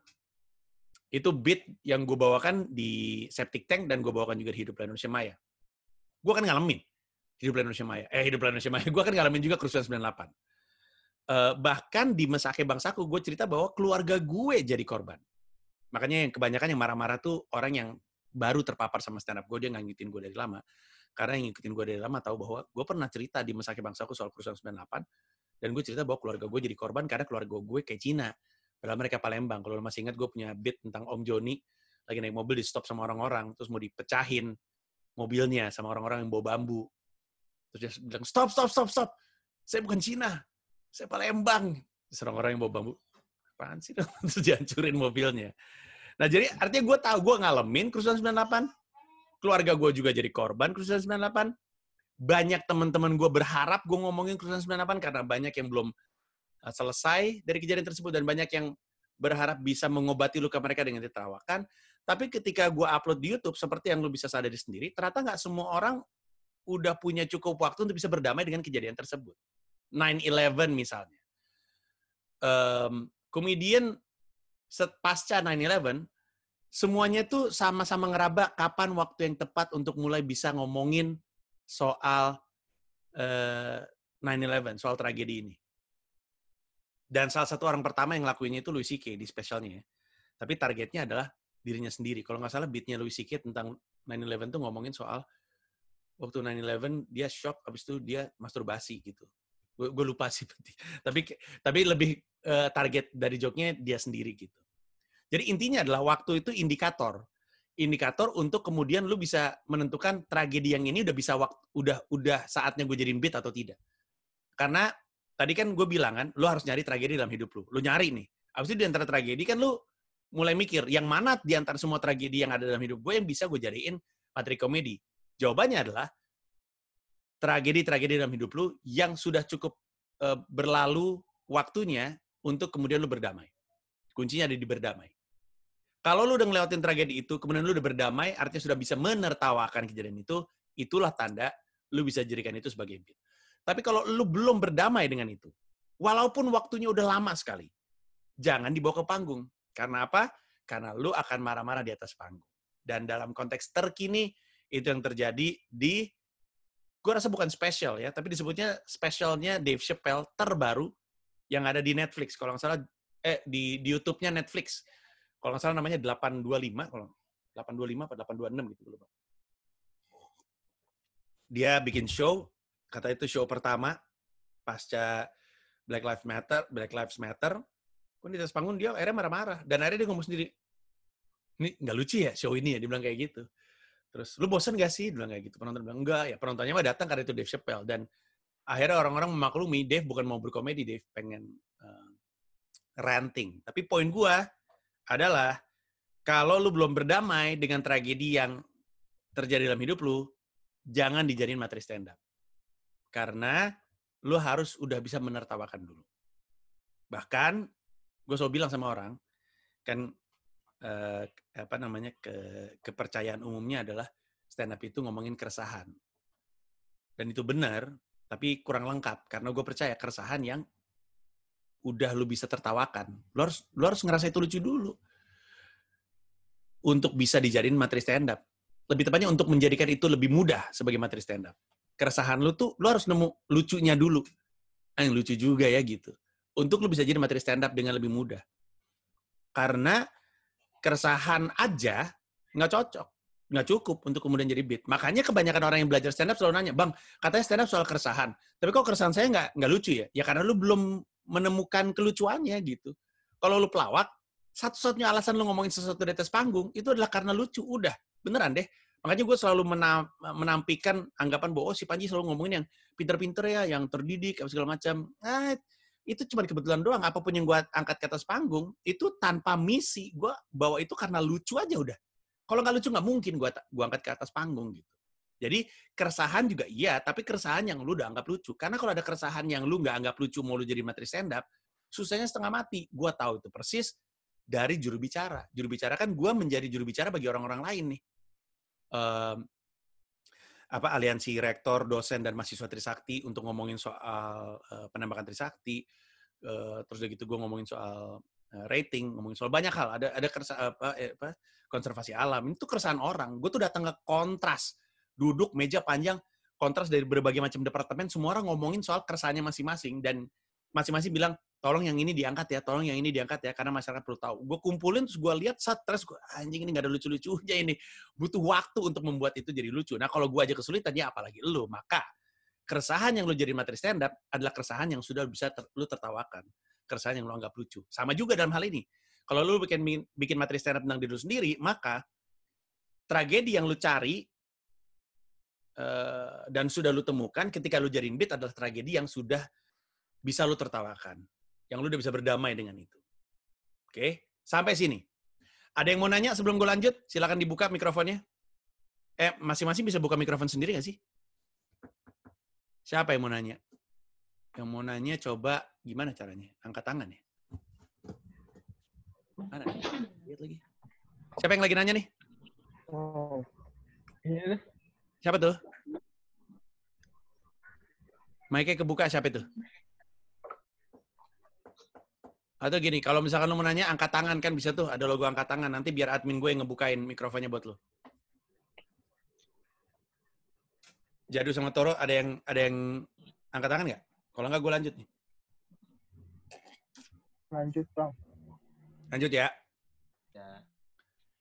Itu beat yang gue bawakan di Septic Tank dan gue bawakan juga di Hidup Indonesia Maya. Gue kan ngalamin Hidup Indonesia Maya. Eh, Hidup Indonesia Maya. Gue kan ngalamin juga kerusuhan 98. Uh, bahkan di Mesake Bangsaku, gue cerita bahwa keluarga gue jadi korban. Makanya yang kebanyakan yang marah-marah tuh orang yang baru terpapar sama stand up gue, dia nggak ngikutin gue dari lama. Karena yang ngikutin gue dari lama tahu bahwa gue pernah cerita di Mesake Bangsaku soal kerusuhan 98, dan gue cerita bahwa keluarga gue jadi korban karena keluarga gue kayak Cina. Padahal mereka Palembang. Kalau lo masih ingat, gue punya bit tentang Om Joni, lagi naik mobil di stop sama orang-orang, terus mau dipecahin mobilnya sama orang-orang yang bawa bambu. Terus dia bilang, stop, stop, stop, stop. Saya bukan Cina. Saya Palembang. Terus orang-orang yang bawa bambu, apaan sih? terus dihancurin mobilnya. Nah, jadi artinya gue tahu, gue ngalamin kerusuhan 98, keluarga gue juga jadi korban kerusuhan 98. Banyak teman-teman gue berharap gue ngomongin kerusuhan 98 karena banyak yang belum uh, selesai dari kejadian tersebut dan banyak yang berharap bisa mengobati luka mereka dengan ditertawakan. Tapi ketika gue upload di YouTube, seperti yang lu bisa sadari sendiri, ternyata nggak semua orang udah punya cukup waktu untuk bisa berdamai dengan kejadian tersebut. 9-11 misalnya. Um, komedian pasca 9-11, semuanya tuh sama-sama ngeraba kapan waktu yang tepat untuk mulai bisa ngomongin soal uh, eh, 9/11, soal tragedi ini. Dan salah satu orang pertama yang ngelakuinnya itu Louis C.K. di spesialnya. Ya. Tapi targetnya adalah dirinya sendiri. Kalau nggak salah beatnya Louis C.K. tentang 9/11 tuh ngomongin soal waktu 9/11 dia shock, habis itu dia masturbasi gitu. Gue lupa sih, tapi tapi lebih uh, target dari joknya dia sendiri gitu. Jadi intinya adalah waktu itu indikator. Indikator untuk kemudian lu bisa menentukan tragedi yang ini udah bisa waktu udah udah saatnya gue jadiin beat atau tidak. Karena tadi kan gue bilang kan, lu harus nyari tragedi dalam hidup lu. Lu nyari nih. Abis itu di antara tragedi kan lu mulai mikir, yang mana di antara semua tragedi yang ada dalam hidup gue yang bisa gue jadiin materi komedi? Jawabannya adalah tragedi-tragedi dalam hidup lu yang sudah cukup uh, berlalu waktunya untuk kemudian lu berdamai. Kuncinya ada di berdamai. Kalau lu udah ngelewatin tragedi itu, kemudian lu udah berdamai, artinya sudah bisa menertawakan kejadian itu, itulah tanda lu bisa jadikan itu sebagai beat. Tapi kalau lu belum berdamai dengan itu, walaupun waktunya udah lama sekali, jangan dibawa ke panggung. Karena apa? Karena lu akan marah-marah di atas panggung. Dan dalam konteks terkini, itu yang terjadi di, gue rasa bukan spesial ya, tapi disebutnya spesialnya Dave Chappelle terbaru yang ada di Netflix. Kalau nggak salah, eh di, di YouTube-nya Netflix kalau nggak salah namanya 825 kalau 825 atau 826 gitu lupa. Dia bikin show, kata itu show pertama pasca Black Lives Matter, Black Lives Matter. Kan di atas panggung dia akhirnya marah-marah dan akhirnya dia ngomong sendiri, ini nggak lucu ya show ini ya, dia bilang kayak gitu. Terus, lu bosan gak sih? Dia bilang kayak gitu. Penonton bilang, enggak ya. Penontonnya mah datang karena itu Dave Chappelle. Dan akhirnya orang-orang memaklumi, Dave bukan mau berkomedi, Dave pengen uh, ranting. Tapi poin gua, adalah kalau lu belum berdamai dengan tragedi yang terjadi dalam hidup lu, jangan dijadiin materi stand up. Karena lu harus udah bisa menertawakan dulu. Bahkan gue selalu bilang sama orang, kan eh, apa namanya ke kepercayaan umumnya adalah stand up itu ngomongin keresahan. Dan itu benar, tapi kurang lengkap. Karena gue percaya keresahan yang udah lu bisa tertawakan. Lu harus, lu harus ngerasa itu lucu dulu. Untuk bisa dijadiin materi stand up. Lebih tepatnya untuk menjadikan itu lebih mudah sebagai materi stand up. Keresahan lu tuh, lu harus nemu lucunya dulu. Ah, yang lucu juga ya gitu. Untuk lu bisa jadi materi stand up dengan lebih mudah. Karena keresahan aja nggak cocok nggak cukup untuk kemudian jadi beat. Makanya kebanyakan orang yang belajar stand up selalu nanya, Bang, katanya stand up soal keresahan. Tapi kok keresahan saya nggak nggak lucu ya? Ya karena lu belum menemukan kelucuannya gitu. Kalau lu pelawak, satu-satunya alasan lu ngomongin sesuatu di atas panggung itu adalah karena lucu. Udah, beneran deh. Makanya gue selalu menampikan anggapan bahwa oh, si Panji selalu ngomongin yang pinter-pinter ya, yang terdidik, segala macam. Nah, itu cuma kebetulan doang. Apa pun yang gue angkat ke atas panggung, itu tanpa misi. Gue bawa itu karena lucu aja udah kalau nggak lucu nggak mungkin gue gua angkat ke atas panggung gitu. Jadi keresahan juga iya, tapi keresahan yang lu udah anggap lucu. Karena kalau ada keresahan yang lu nggak anggap lucu mau lu jadi materi stand up, susahnya setengah mati. Gue tahu itu persis dari juru bicara. Juru bicara kan gue menjadi juru bicara bagi orang-orang lain nih. Um, apa aliansi rektor, dosen dan mahasiswa Trisakti untuk ngomongin soal uh, penembakan Trisakti. Uh, terus udah gitu gue ngomongin soal uh, rating, ngomongin soal banyak hal. Ada ada kersa, apa, eh, apa konservasi alam. Itu keresahan orang. Gue tuh datang ke kontras, duduk meja panjang, kontras dari berbagai macam departemen, semua orang ngomongin soal keresahannya masing-masing dan masing-masing bilang tolong yang ini diangkat ya, tolong yang ini diangkat ya, karena masyarakat perlu tahu. Gue kumpulin terus gue lihat stres, gue anjing ini gak ada lucu-lucunya ini, butuh waktu untuk membuat itu jadi lucu. Nah kalau gue aja kesulitan ya apalagi lu, maka keresahan yang lu jadi materi stand up adalah keresahan yang sudah bisa ter, lu tertawakan, keresahan yang lu anggap lucu. Sama juga dalam hal ini. Kalau lu bikin bikin materi stand up tentang diri lu sendiri, maka tragedi yang lu cari uh, dan sudah lu temukan ketika lu jadiin beat adalah tragedi yang sudah bisa lu tertawakan. Yang lu udah bisa berdamai dengan itu. Oke, sampai sini. Ada yang mau nanya sebelum gue lanjut? Silakan dibuka mikrofonnya. Eh, masing-masing bisa buka mikrofon sendiri nggak sih? Siapa yang mau nanya? Yang mau nanya coba gimana caranya? Angkat tangan ya. Mana? Lihat lagi. Siapa yang lagi nanya nih? Oh. Ini Siapa tuh? Mic-nya kebuka siapa itu? Atau gini, kalau misalkan lu mau nanya, angkat tangan kan bisa tuh, ada logo angkat tangan. Nanti biar admin gue yang ngebukain mikrofonnya buat lu. Jadu sama Toro, ada yang ada yang angkat tangan nggak? Kalau nggak, gue lanjut nih. lanjut bang. Lanjut ya. Ya.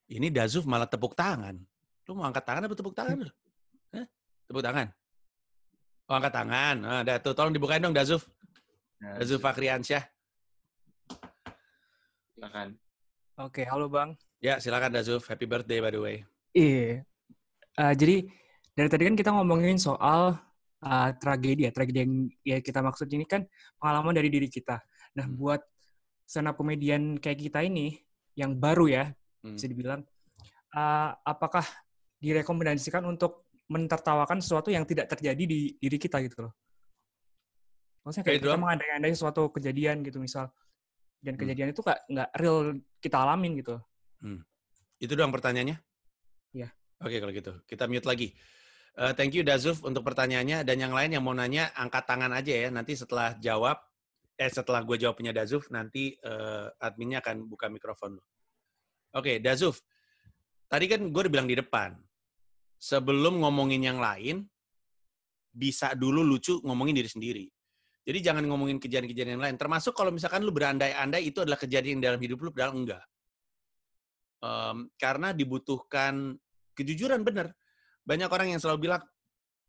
Ini Dazuf malah tepuk tangan. Lu mau angkat tangan apa tepuk tangan lu? Hah? Tepuk tangan? Oh, angkat tangan. Nah, dah tuh, tolong dibukain dong Dazuf. Ya, Dazuf Fakriansyah. Silakan. Oke, halo bang. Ya, silakan Dazuf. Happy birthday by the way. Iya. Eh, jadi dari tadi kan kita ngomongin soal uh, tragedi ya, tragedi yang ya kita maksud ini kan pengalaman dari diri kita. Nah, Hmm. buat up komedian kayak kita ini yang baru ya, Hmm. bisa dibilang, uh, apakah direkomendasikan untuk mentertawakan sesuatu yang tidak terjadi di diri kita gitu loh? Maksudnya kayak Kayak kita mengandai-andai suatu kejadian gitu misal, dan Hmm. kejadian itu nggak nggak real kita alamin gitu. Itu doang pertanyaannya? Iya. Oke, kalau gitu. Kita mute lagi. Eh, thank you, Dazuf, untuk pertanyaannya. Dan yang lain yang mau nanya, angkat tangan aja ya. Nanti setelah jawab, eh setelah gue jawab punya Dazuf, nanti eh, adminnya akan buka mikrofon lo. Oke, Dazuf. Tadi kan gue udah bilang di depan. Sebelum ngomongin yang lain, bisa dulu lucu ngomongin diri sendiri. Jadi jangan ngomongin kejadian-kejadian yang lain. Termasuk kalau misalkan lu berandai-andai itu adalah kejadian dalam hidup lu, padahal enggak. Em, karena dibutuhkan kejujuran bener. Banyak orang yang selalu bilang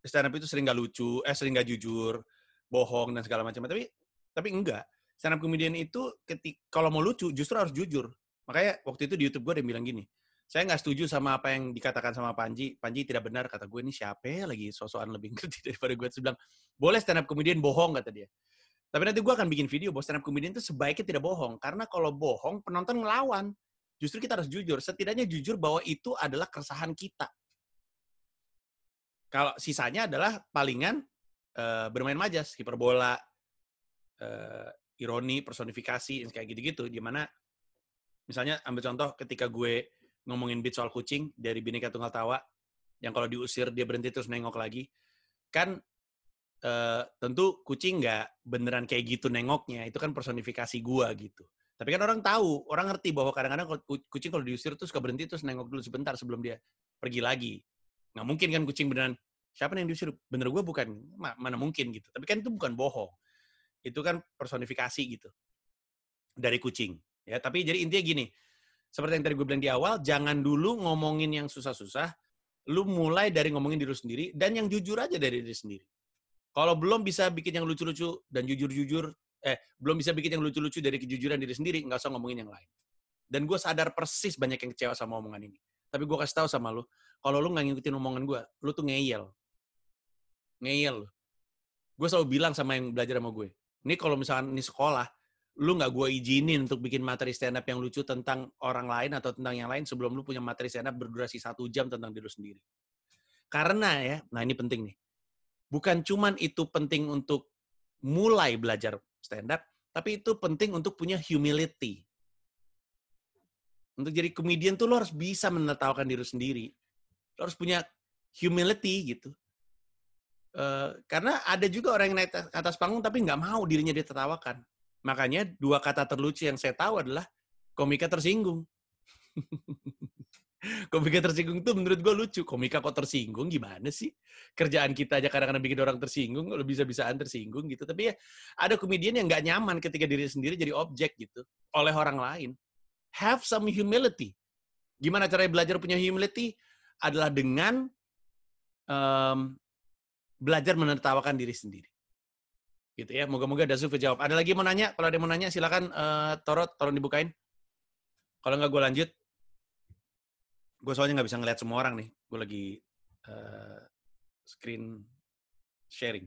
stand up itu sering gak lucu, eh sering gak jujur, bohong dan segala macam. Tapi tapi enggak. Stand up comedian itu ketik kalau mau lucu justru harus jujur. Makanya waktu itu di YouTube gue ada yang bilang gini, saya nggak setuju sama apa yang dikatakan sama Panji. Panji tidak benar kata gue ini siapa ya lagi sosokan lebih ngerti daripada gue. Terus bilang boleh stand up comedian bohong kata dia. Tapi nanti gue akan bikin video bahwa stand up comedian itu sebaiknya tidak bohong karena kalau bohong penonton ngelawan. Justru kita harus jujur. Setidaknya jujur bahwa itu adalah keresahan kita. Kalau sisanya adalah palingan eh, bermain majas, hiperbola, eh, ironi, personifikasi, kayak gitu-gitu. Di mana misalnya ambil contoh ketika gue ngomongin beat soal kucing dari Bineka Tunggal Tawa, yang kalau diusir dia berhenti terus nengok lagi. Kan uh, tentu kucing nggak beneran kayak gitu nengoknya. Itu kan personifikasi gua gitu. Tapi kan orang tahu, orang ngerti bahwa kadang-kadang kucing kalau diusir tuh suka berhenti terus nengok dulu sebentar sebelum dia pergi lagi. Nggak mungkin kan kucing beneran, siapa yang diusir? Bener gue bukan, mana mungkin gitu. Tapi kan itu bukan bohong. Itu kan personifikasi gitu. Dari kucing. ya. Tapi jadi intinya gini, seperti yang tadi gue bilang di awal, jangan dulu ngomongin yang susah-susah, lu mulai dari ngomongin diri sendiri, dan yang jujur aja dari diri sendiri. Kalau belum bisa bikin yang lucu-lucu dan jujur-jujur, eh belum bisa bikin yang lucu-lucu dari kejujuran diri sendiri, nggak usah ngomongin yang lain. Dan gue sadar persis banyak yang kecewa sama omongan ini. Tapi gue kasih tahu sama lu, kalau lu nggak ngikutin omongan gue, lu tuh ngeyel. Ngeyel. Gue selalu bilang sama yang belajar sama gue, ini kalau misalkan ini sekolah, lu nggak gue izinin untuk bikin materi stand up yang lucu tentang orang lain atau tentang yang lain sebelum lu punya materi stand up berdurasi satu jam tentang diri sendiri. Karena ya, nah ini penting nih. Bukan cuman itu penting untuk mulai belajar stand up, tapi itu penting untuk punya humility. Untuk jadi komedian tuh lo harus bisa menertawakan diri sendiri. Lo harus punya humility gitu. Uh, karena ada juga orang yang naik atas panggung tapi nggak mau dirinya ditertawakan. Makanya dua kata terlucu yang saya tahu adalah komika tersinggung. komika tersinggung tuh menurut gue lucu. Komika kok tersinggung gimana sih? Kerjaan kita aja kadang-kadang bikin orang tersinggung, lo bisa-bisaan tersinggung gitu. Tapi ya ada komedian yang nggak nyaman ketika diri sendiri jadi objek gitu oleh orang lain. Have some humility. Gimana cara belajar punya humility? Adalah dengan um, belajar menertawakan diri sendiri. Gitu ya. Moga-moga Dasu jawab. Ada lagi mau nanya? Kalau ada yang mau nanya, silakan uh, Torot, tolong dibukain. Kalau nggak gue lanjut. Gue soalnya nggak bisa ngeliat semua orang nih. Gue lagi uh, screen sharing.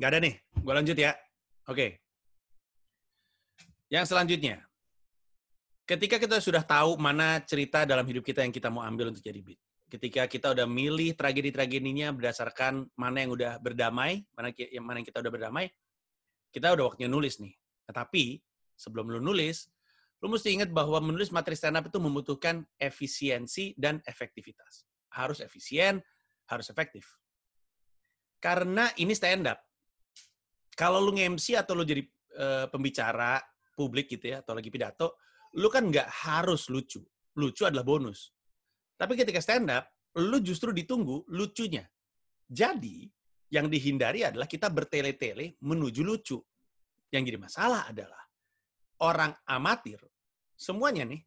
Nggak ada nih. Gue lanjut ya. Oke. Okay. Yang selanjutnya, ketika kita sudah tahu mana cerita dalam hidup kita yang kita mau ambil untuk jadi beat. Ketika kita udah milih tragedi-tragedinya berdasarkan mana yang udah berdamai, mana yang mana yang kita udah berdamai, kita udah waktunya nulis nih. Tetapi sebelum lu nulis, lu mesti ingat bahwa menulis materi stand up itu membutuhkan efisiensi dan efektivitas. Harus efisien, harus efektif. Karena ini stand up. Kalau lu nge-MC atau lu jadi uh, pembicara publik gitu ya, atau lagi pidato, lu kan nggak harus lucu. Lucu adalah bonus. Tapi ketika stand up, lu justru ditunggu lucunya. Jadi, yang dihindari adalah kita bertele-tele menuju lucu. Yang jadi masalah adalah orang amatir, semuanya nih,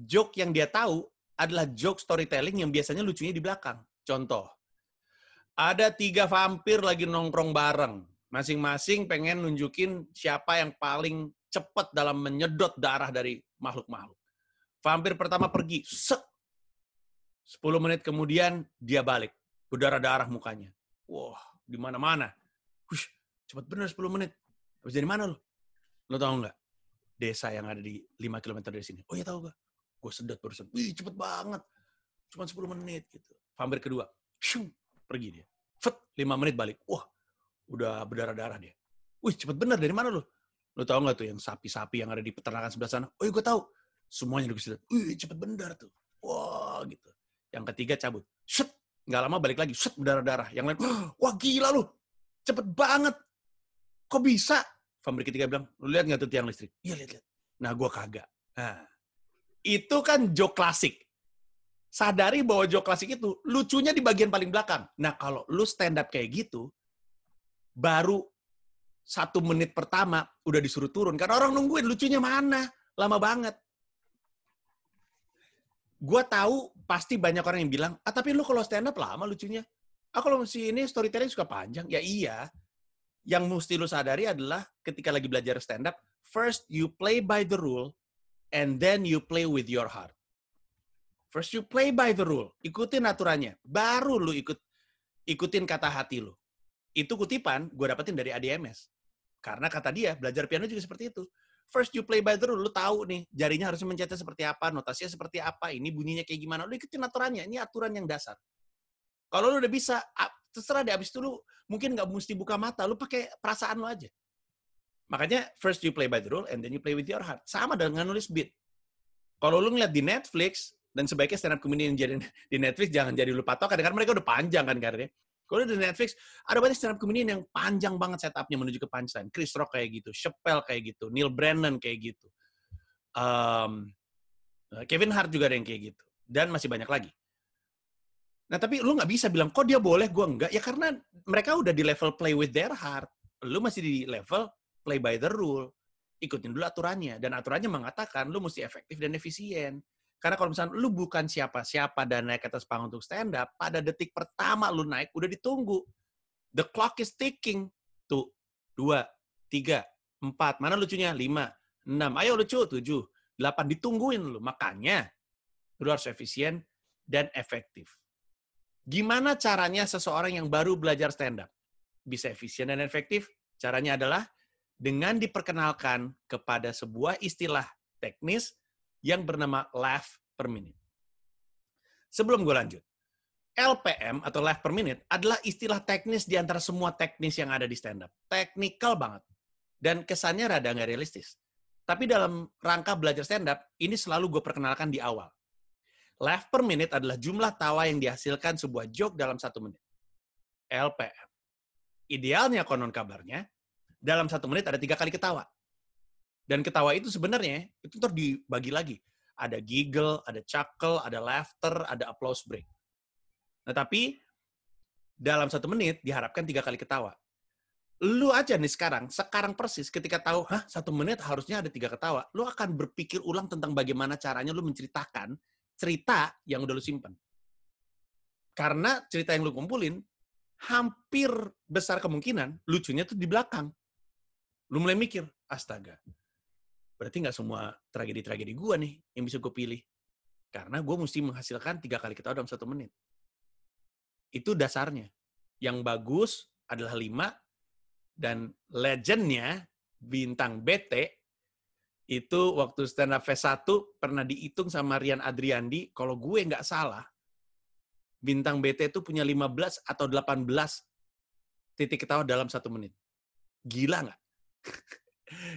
joke yang dia tahu adalah joke storytelling yang biasanya lucunya di belakang. Contoh, ada tiga vampir lagi nongkrong bareng. Masing-masing pengen nunjukin siapa yang paling cepat dalam menyedot darah dari makhluk-makhluk. Vampir pertama pergi, set. 10 menit kemudian dia balik, berdarah-darah mukanya. Wah, di mana-mana. Hush, cepat bener 10 menit. Habis dari mana lo? Lo tau nggak? Desa yang ada di 5 km dari sini. Oh ya tahu gak? Gue sedot barusan. Wih, cepet banget. Cuma 10 menit gitu. Vampir kedua, shung, pergi dia. Fet, 5 menit balik. Wah, udah berdarah-darah dia. Wih, cepet bener. Dari mana lo? Lo tau nggak tuh yang sapi-sapi yang ada di peternakan sebelah sana? Oh iya gue tahu. Semuanya udah sedot. Wih, cepet bener tuh. Wah, gitu. Yang ketiga cabut. Shut. Nggak lama balik lagi. Shut, berdarah-darah. Yang lain, wah gila lu. Cepet banget. Kok bisa? Family ketiga bilang, lu lihat nggak tuh tiang listrik? Iya, lihat-lihat. Nah, gue kagak. Nah, itu kan joke klasik. Sadari bahwa joke klasik itu lucunya di bagian paling belakang. Nah, kalau lu stand up kayak gitu, baru satu menit pertama udah disuruh turun. Karena orang nungguin lucunya mana. Lama banget. Gue tahu pasti banyak orang yang bilang, ah tapi lu kalau stand up lama lucunya. Ah kalau si ini storytelling suka panjang. Ya iya. Yang mesti lu sadari adalah ketika lagi belajar stand up, first you play by the rule, and then you play with your heart. First you play by the rule, ikutin aturannya. Baru lu ikut ikutin kata hati lu itu kutipan gue dapetin dari ADMS. Karena kata dia, belajar piano juga seperti itu. First you play by the rule, lu tahu nih jarinya harusnya mencetnya seperti apa, notasinya seperti apa, ini bunyinya kayak gimana. Lu ikutin aturannya, ini aturan yang dasar. Kalau lu udah bisa, terserah deh, abis itu lu mungkin nggak mesti buka mata, lu pakai perasaan lu aja. Makanya first you play by the rule and then you play with your heart. Sama dengan nulis beat. Kalau lu ngeliat di Netflix, Dan sebaiknya stand up comedian yang jadi di Netflix jangan jadi lu patokan karena mereka udah panjang kan karirnya. Kalau di Netflix ada banyak stand up comedian yang panjang banget setupnya menuju ke punchline. Chris Rock kayak gitu, Chappelle kayak gitu, Neil Brennan kayak gitu. Um, Kevin Hart juga ada yang kayak gitu. Dan masih banyak lagi. Nah tapi lu nggak bisa bilang, kok dia boleh, gue enggak. Ya karena mereka udah di level play with their heart. Lu masih di level play by the rule. Ikutin dulu aturannya. Dan aturannya mengatakan lu mesti efektif dan efisien. Karena kalau misalnya lu bukan siapa-siapa dan naik ke atas panggung untuk stand up, pada detik pertama lu naik udah ditunggu. The clock is ticking. Tuh, dua, tiga, empat. Mana lucunya? Lima, enam. Ayo lucu, tujuh, delapan. Ditungguin lu. Makanya lu harus efisien dan efektif. Gimana caranya seseorang yang baru belajar stand up? Bisa efisien dan efektif? Caranya adalah dengan diperkenalkan kepada sebuah istilah teknis yang bernama laugh per minute. Sebelum gue lanjut, LPM atau laugh per minute adalah istilah teknis di antara semua teknis yang ada di stand up. Teknikal banget. Dan kesannya rada nggak realistis. Tapi dalam rangka belajar stand up, ini selalu gue perkenalkan di awal. Laugh per minute adalah jumlah tawa yang dihasilkan sebuah joke dalam satu menit. LPM. Idealnya konon kabarnya, dalam satu menit ada tiga kali ketawa. Dan ketawa itu sebenarnya itu terus dibagi lagi. Ada giggle, ada chuckle, ada laughter, ada applause break. Nah, tapi dalam satu menit diharapkan tiga kali ketawa. Lu aja nih sekarang, sekarang persis ketika tahu, hah satu menit harusnya ada tiga ketawa. Lu akan berpikir ulang tentang bagaimana caranya lu menceritakan cerita yang udah lu simpan. Karena cerita yang lu kumpulin, hampir besar kemungkinan lucunya tuh di belakang. Lu mulai mikir, astaga, berarti nggak semua tragedi-tragedi gue nih yang bisa gue pilih. Karena gue mesti menghasilkan tiga kali ketawa dalam satu menit. Itu dasarnya. Yang bagus adalah lima, dan legendnya bintang BT itu waktu stand up Fest 1 pernah dihitung sama Rian Adriandi, kalau gue nggak salah, bintang BT itu punya 15 atau 18 titik ketawa dalam satu menit. Gila nggak?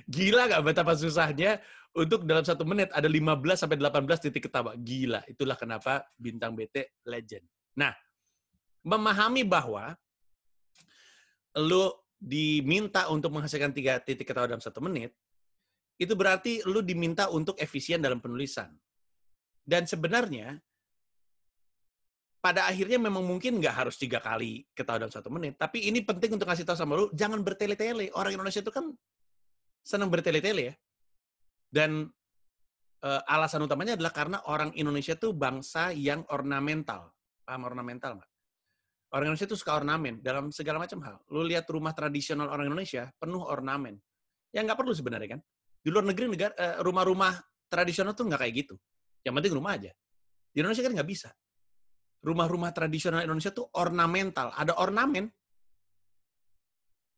Gila nggak betapa susahnya untuk dalam satu menit ada 15 sampai 18 titik ketawa. Gila. Itulah kenapa bintang BT legend. Nah, memahami bahwa lu diminta untuk menghasilkan tiga titik ketawa dalam satu menit, itu berarti lu diminta untuk efisien dalam penulisan. Dan sebenarnya pada akhirnya memang mungkin nggak harus tiga kali ketawa dalam satu menit. Tapi ini penting untuk kasih tahu sama lu, jangan bertele-tele. Orang Indonesia itu kan senang bertele-tele ya. Dan uh, alasan utamanya adalah karena orang Indonesia tuh bangsa yang ornamental. Paham ornamental nggak? Orang Indonesia tuh suka ornamen dalam segala macam hal. Lu lihat rumah tradisional orang Indonesia penuh ornamen. Ya nggak perlu sebenarnya kan. Di luar negeri negara uh, rumah-rumah tradisional tuh nggak kayak gitu. Yang penting rumah aja. Di Indonesia kan nggak bisa. Rumah-rumah tradisional Indonesia tuh ornamental. Ada ornamen.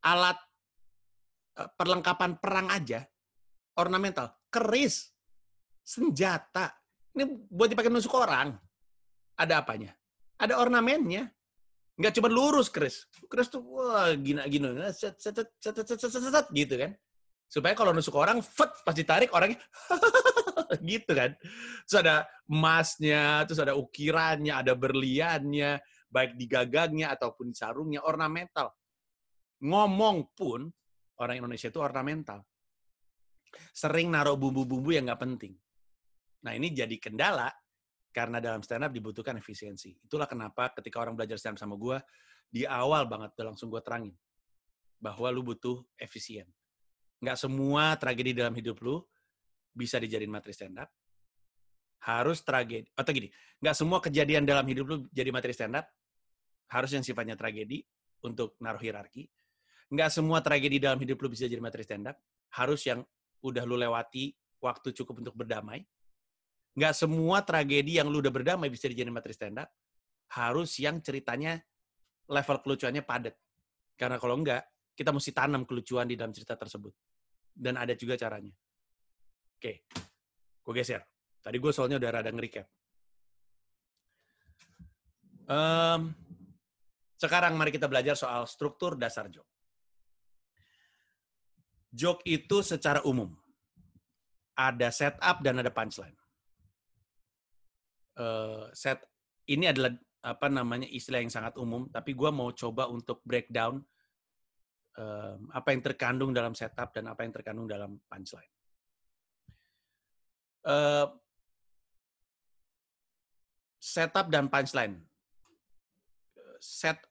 Alat Eh, perlengkapan perang aja, ornamental, keris, senjata. Ini buat dipakai nusuk orang. Ada apanya? Ada ornamennya. Nggak cuma lurus keris. Keris tuh wah gina gina set set set set set set, set, set, gitu kan. Supaya kalau nusuk orang, fet pas ditarik orangnya gitu kan. Terus ada emasnya, terus ada ukirannya, ada berliannya, baik di gagangnya ataupun sarungnya, ornamental. Ngomong pun orang Indonesia itu ornamental. Sering naruh bumbu-bumbu yang nggak penting. Nah ini jadi kendala karena dalam stand up dibutuhkan efisiensi. Itulah kenapa ketika orang belajar stand up sama gue, di awal banget udah langsung gue terangin. Bahwa lu butuh efisien. Nggak semua tragedi dalam hidup lu bisa dijadiin materi stand up. Harus tragedi. Atau gini, nggak semua kejadian dalam hidup lu jadi materi stand up. Harus yang sifatnya tragedi untuk naruh hierarki nggak semua tragedi dalam hidup lu bisa jadi materi stand up. Harus yang udah lu lewati waktu cukup untuk berdamai. Nggak semua tragedi yang lu udah berdamai bisa dijadiin materi stand up. Harus yang ceritanya level kelucuannya padat. Karena kalau enggak, kita mesti tanam kelucuan di dalam cerita tersebut. Dan ada juga caranya. Oke, gue geser. Tadi gue soalnya udah rada nge-recap. Um, sekarang mari kita belajar soal struktur dasar joke joke itu secara umum ada setup dan ada punchline. uh, set ini adalah apa namanya istilah yang sangat umum, tapi gue mau coba untuk breakdown um, apa yang terkandung dalam setup dan apa yang terkandung dalam punchline. Uh, setup dan punchline. Set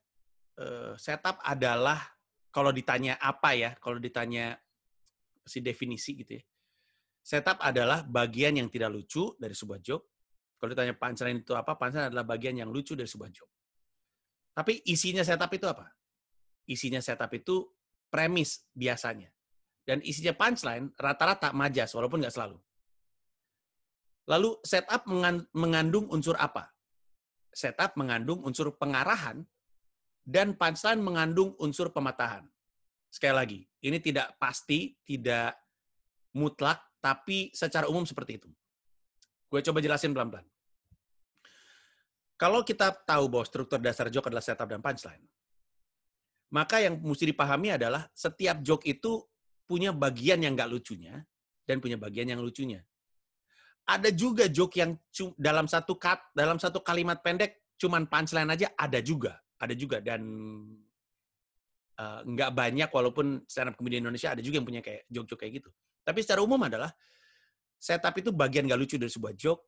uh, setup adalah kalau ditanya apa ya, kalau ditanya si definisi gitu ya. Setup adalah bagian yang tidak lucu dari sebuah joke kalau ditanya punchline itu apa, punchline adalah bagian yang lucu dari sebuah joke. Tapi isinya setup itu apa? Isinya setup itu premis biasanya. Dan isinya punchline rata-rata majas, walaupun nggak selalu. Lalu setup mengandung unsur apa? Setup mengandung unsur pengarahan dan punchline mengandung unsur pematahan. Sekali lagi, ini tidak pasti, tidak mutlak, tapi secara umum seperti itu. Gue coba jelasin pelan-pelan. Kalau kita tahu bahwa struktur dasar joke adalah setup dan punchline, maka yang mesti dipahami adalah setiap joke itu punya bagian yang nggak lucunya dan punya bagian yang lucunya. Ada juga joke yang dalam satu cut, dalam satu kalimat pendek, cuman punchline aja ada juga, ada juga dan uh, nggak banyak walaupun stand up comedy Indonesia ada juga yang punya kayak joke-joke kayak gitu. Tapi secara umum adalah setup itu bagian nggak lucu dari sebuah joke,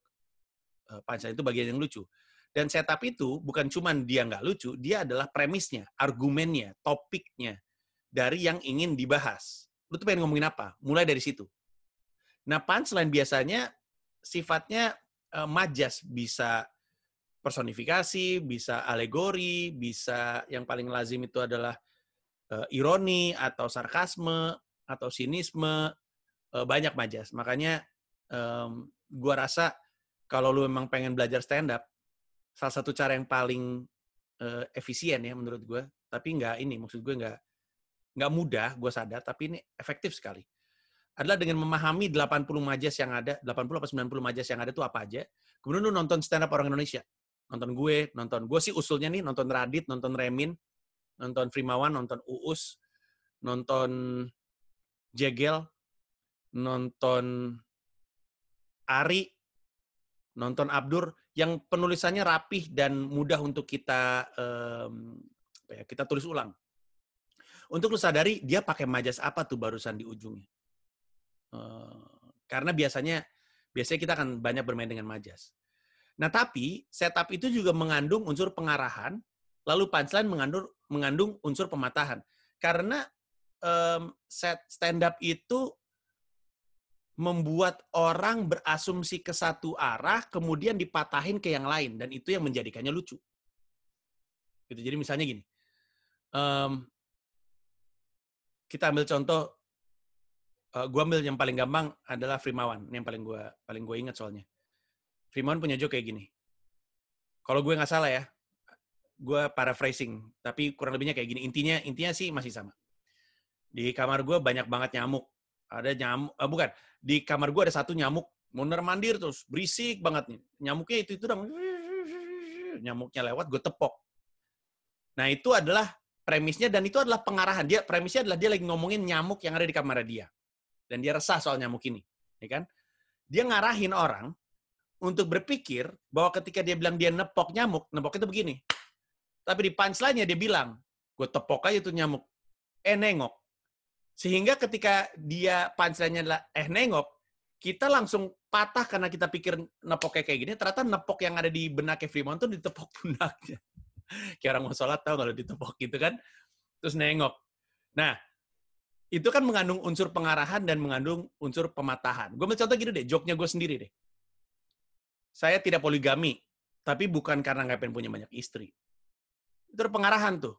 uh, itu bagian yang lucu. Dan setup itu bukan cuma dia nggak lucu, dia adalah premisnya, argumennya, topiknya dari yang ingin dibahas. Lu tuh pengen ngomongin apa? Mulai dari situ. Nah, punchline biasanya sifatnya uh, majas, bisa personifikasi, bisa alegori, bisa yang paling lazim itu adalah uh, ironi atau sarkasme atau sinisme, uh, banyak majas. Makanya um, gua rasa kalau lu memang pengen belajar stand up, salah satu cara yang paling uh, efisien ya menurut gue. Tapi nggak ini, maksud gue nggak nggak mudah, gue sadar, tapi ini efektif sekali. Adalah dengan memahami 80 majas yang ada, 80 atau 90 majas yang ada itu apa aja. Kemudian lu nonton stand up orang Indonesia. Nonton gue, nonton gue sih usulnya nih nonton Radit, nonton Remin, nonton Frimawan, nonton Uus, nonton Jegel, nonton Ari, nonton Abdur yang penulisannya rapih dan mudah untuk kita um, kita tulis ulang. Untuk lu sadari dia pakai majas apa tuh barusan di ujungnya. Uh, karena biasanya biasanya kita akan banyak bermain dengan majas. Nah tapi setup itu juga mengandung unsur pengarahan, lalu punchline mengandung mengandung unsur pematahan. Karena um, set stand up itu membuat orang berasumsi ke satu arah, kemudian dipatahin ke yang lain, dan itu yang menjadikannya lucu. Gitu. Jadi misalnya gini, um, kita ambil contoh, uh, eh, gue ambil yang paling gampang adalah Frimawan, yang paling gue paling gue ingat soalnya. Frimawan punya joke kayak gini. Kalau gue nggak salah ya, gue paraphrasing, tapi kurang lebihnya kayak gini. Intinya intinya sih masih sama. Di kamar gue banyak banget nyamuk ada nyamuk, uh, bukan, di kamar gue ada satu nyamuk, mondar mandir terus, berisik banget nih. Nyamuknya itu itu dong, nyamuknya lewat, gue tepok. Nah itu adalah premisnya dan itu adalah pengarahan dia. Premisnya adalah dia lagi ngomongin nyamuk yang ada di kamar dia dan dia resah soal nyamuk ini, ya kan? Dia ngarahin orang untuk berpikir bahwa ketika dia bilang dia nepok nyamuk, nepok itu begini. Tapi di punchline-nya dia bilang, gue tepok aja tuh nyamuk. Eh nengok, sehingga ketika dia punchline adalah eh nengok, kita langsung patah karena kita pikir nepok kayak gini, ternyata nepok yang ada di benaknya Fremont tuh ditepok punaknya. kayak orang mau sholat tau kalau ditepok gitu kan, terus nengok. Nah, itu kan mengandung unsur pengarahan dan mengandung unsur pematahan. Gue ambil contoh gini deh, joknya gue sendiri deh. Saya tidak poligami, tapi bukan karena nggak pengen punya banyak istri. Itu pengarahan tuh.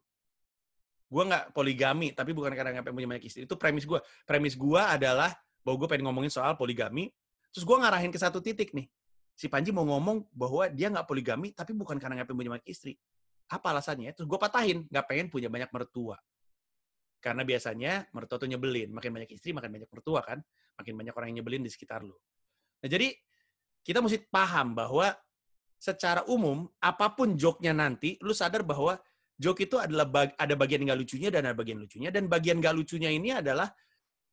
Gue nggak poligami tapi bukan karena nggak punya banyak istri. Itu premis gue premis gue adalah bahwa gue pengen ngomongin soal poligami. Terus gue ngarahin ke satu titik nih. Si Panji mau ngomong bahwa dia nggak poligami tapi bukan karena nggak punya banyak istri. Apa alasannya? Terus gue patahin nggak pengen punya banyak mertua. Karena biasanya mertua tuh nyebelin. Makin banyak istri makin banyak mertua kan. Makin banyak orang yang nyebelin di sekitar lu. Nah jadi kita mesti paham bahwa secara umum apa pun joknya nanti lu sadar bahwa joke itu adalah bag, ada bagian nggak lucunya dan ada bagian lucunya dan bagian nggak lucunya ini adalah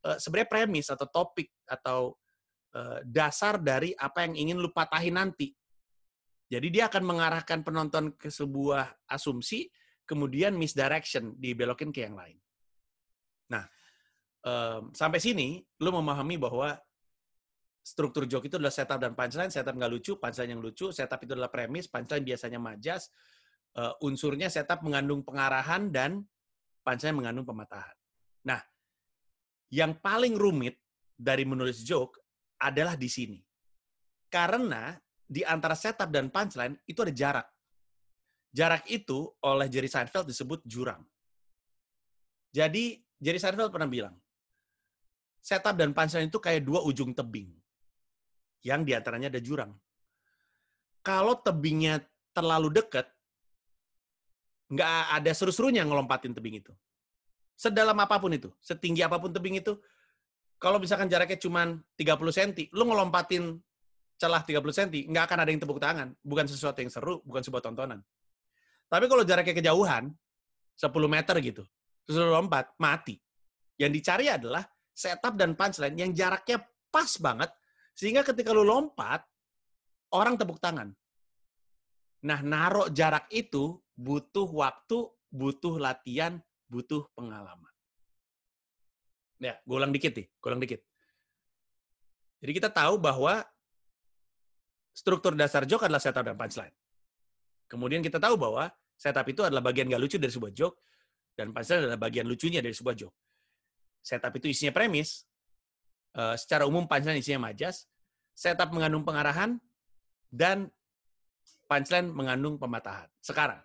uh, sebenarnya premis atau topik atau uh, dasar dari apa yang ingin lu patahin nanti Jadi dia akan mengarahkan penonton ke sebuah asumsi, kemudian misdirection, dibelokin ke yang lain. Nah, um, sampai sini, lu memahami bahwa struktur joke itu adalah setup dan punchline, setup nggak lucu, punchline yang lucu, setup itu adalah premis, punchline biasanya majas, uh, unsurnya setup mengandung pengarahan, dan punchline mengandung pematahan. Nah, yang paling rumit dari menulis joke adalah di sini. Karena di antara setup dan punchline itu ada jarak. Jarak itu oleh Jerry Seinfeld disebut jurang. Jadi Jerry Seinfeld pernah bilang, setup dan punchline itu kayak dua ujung tebing. Yang di antaranya ada jurang. Kalau tebingnya terlalu dekat, nggak ada seru-serunya ngelompatin tebing itu. Sedalam apa pun itu, setinggi apa pun tebing itu, kalau misalkan jaraknya cuma 30 cm, lu ngelompatin celah 30 cm, nggak akan ada yang tepuk tangan. Bukan sesuatu yang seru, bukan sebuah tontonan. Tapi kalau jaraknya kejauhan, 10 meter gitu, terus lu lompat, mati. Yang dicari adalah setup dan punchline yang jaraknya pas banget, sehingga ketika lu lompat, orang tepuk tangan. Nah, naruh jarak itu butuh waktu, butuh latihan, butuh pengalaman. Ya, gue ulang dikit nih, gue ulang dikit. Jadi kita tahu bahwa struktur dasar joke adalah setup dan punchline. Kemudian kita tahu bahwa setup itu adalah bagian gak lucu dari sebuah joke, dan punchline adalah bagian lucunya dari sebuah joke. Setup itu isinya premis, uh, secara umum punchline isinya majas, setup mengandung pengarahan, dan punchline mengandung pematahan. Sekarang,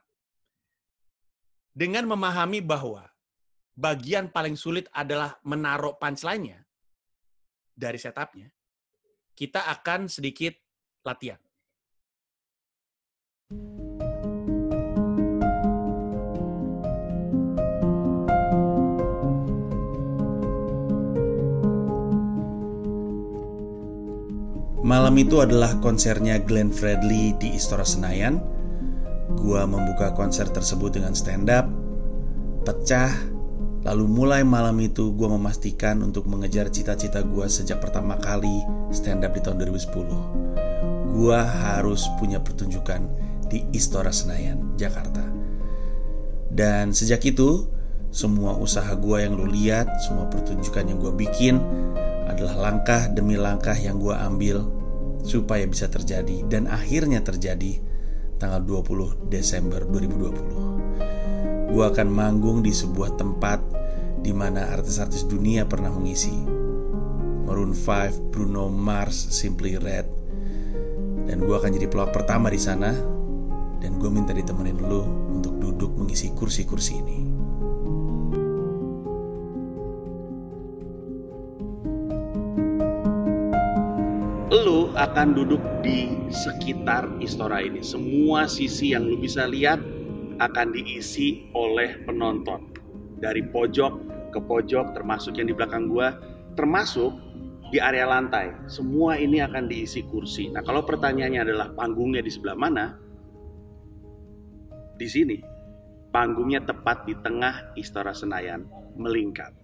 dengan memahami bahwa bagian paling sulit adalah menaruh punchline-nya dari setupnya, kita akan sedikit latihan. Malam itu adalah konsernya Glenn Fredly di Istora Senayan. Gua membuka konser tersebut dengan stand up, pecah, Lalu mulai malam itu gue memastikan untuk mengejar cita-cita gue sejak pertama kali stand up di tahun 2010. Gue harus punya pertunjukan di Istora Senayan, Jakarta. Dan sejak itu, semua usaha gue yang lo lihat, semua pertunjukan yang gue bikin adalah langkah demi langkah yang gue ambil supaya bisa terjadi dan akhirnya terjadi tanggal 20 Desember 2020 gue akan manggung di sebuah tempat di mana artis-artis dunia pernah mengisi. Maroon 5, Bruno Mars, Simply Red. Dan gue akan jadi pelawak pertama di sana. Dan gue minta ditemenin lo untuk duduk mengisi kursi-kursi ini. Lu akan duduk di sekitar istora ini. Semua sisi yang lu bisa lihat akan diisi oleh penonton. Dari pojok ke pojok termasuk yang di belakang gua termasuk di area lantai. Semua ini akan diisi kursi. Nah kalau pertanyaannya adalah panggungnya di sebelah mana? Di sini. Panggungnya tepat di tengah Istora Senayan melingkar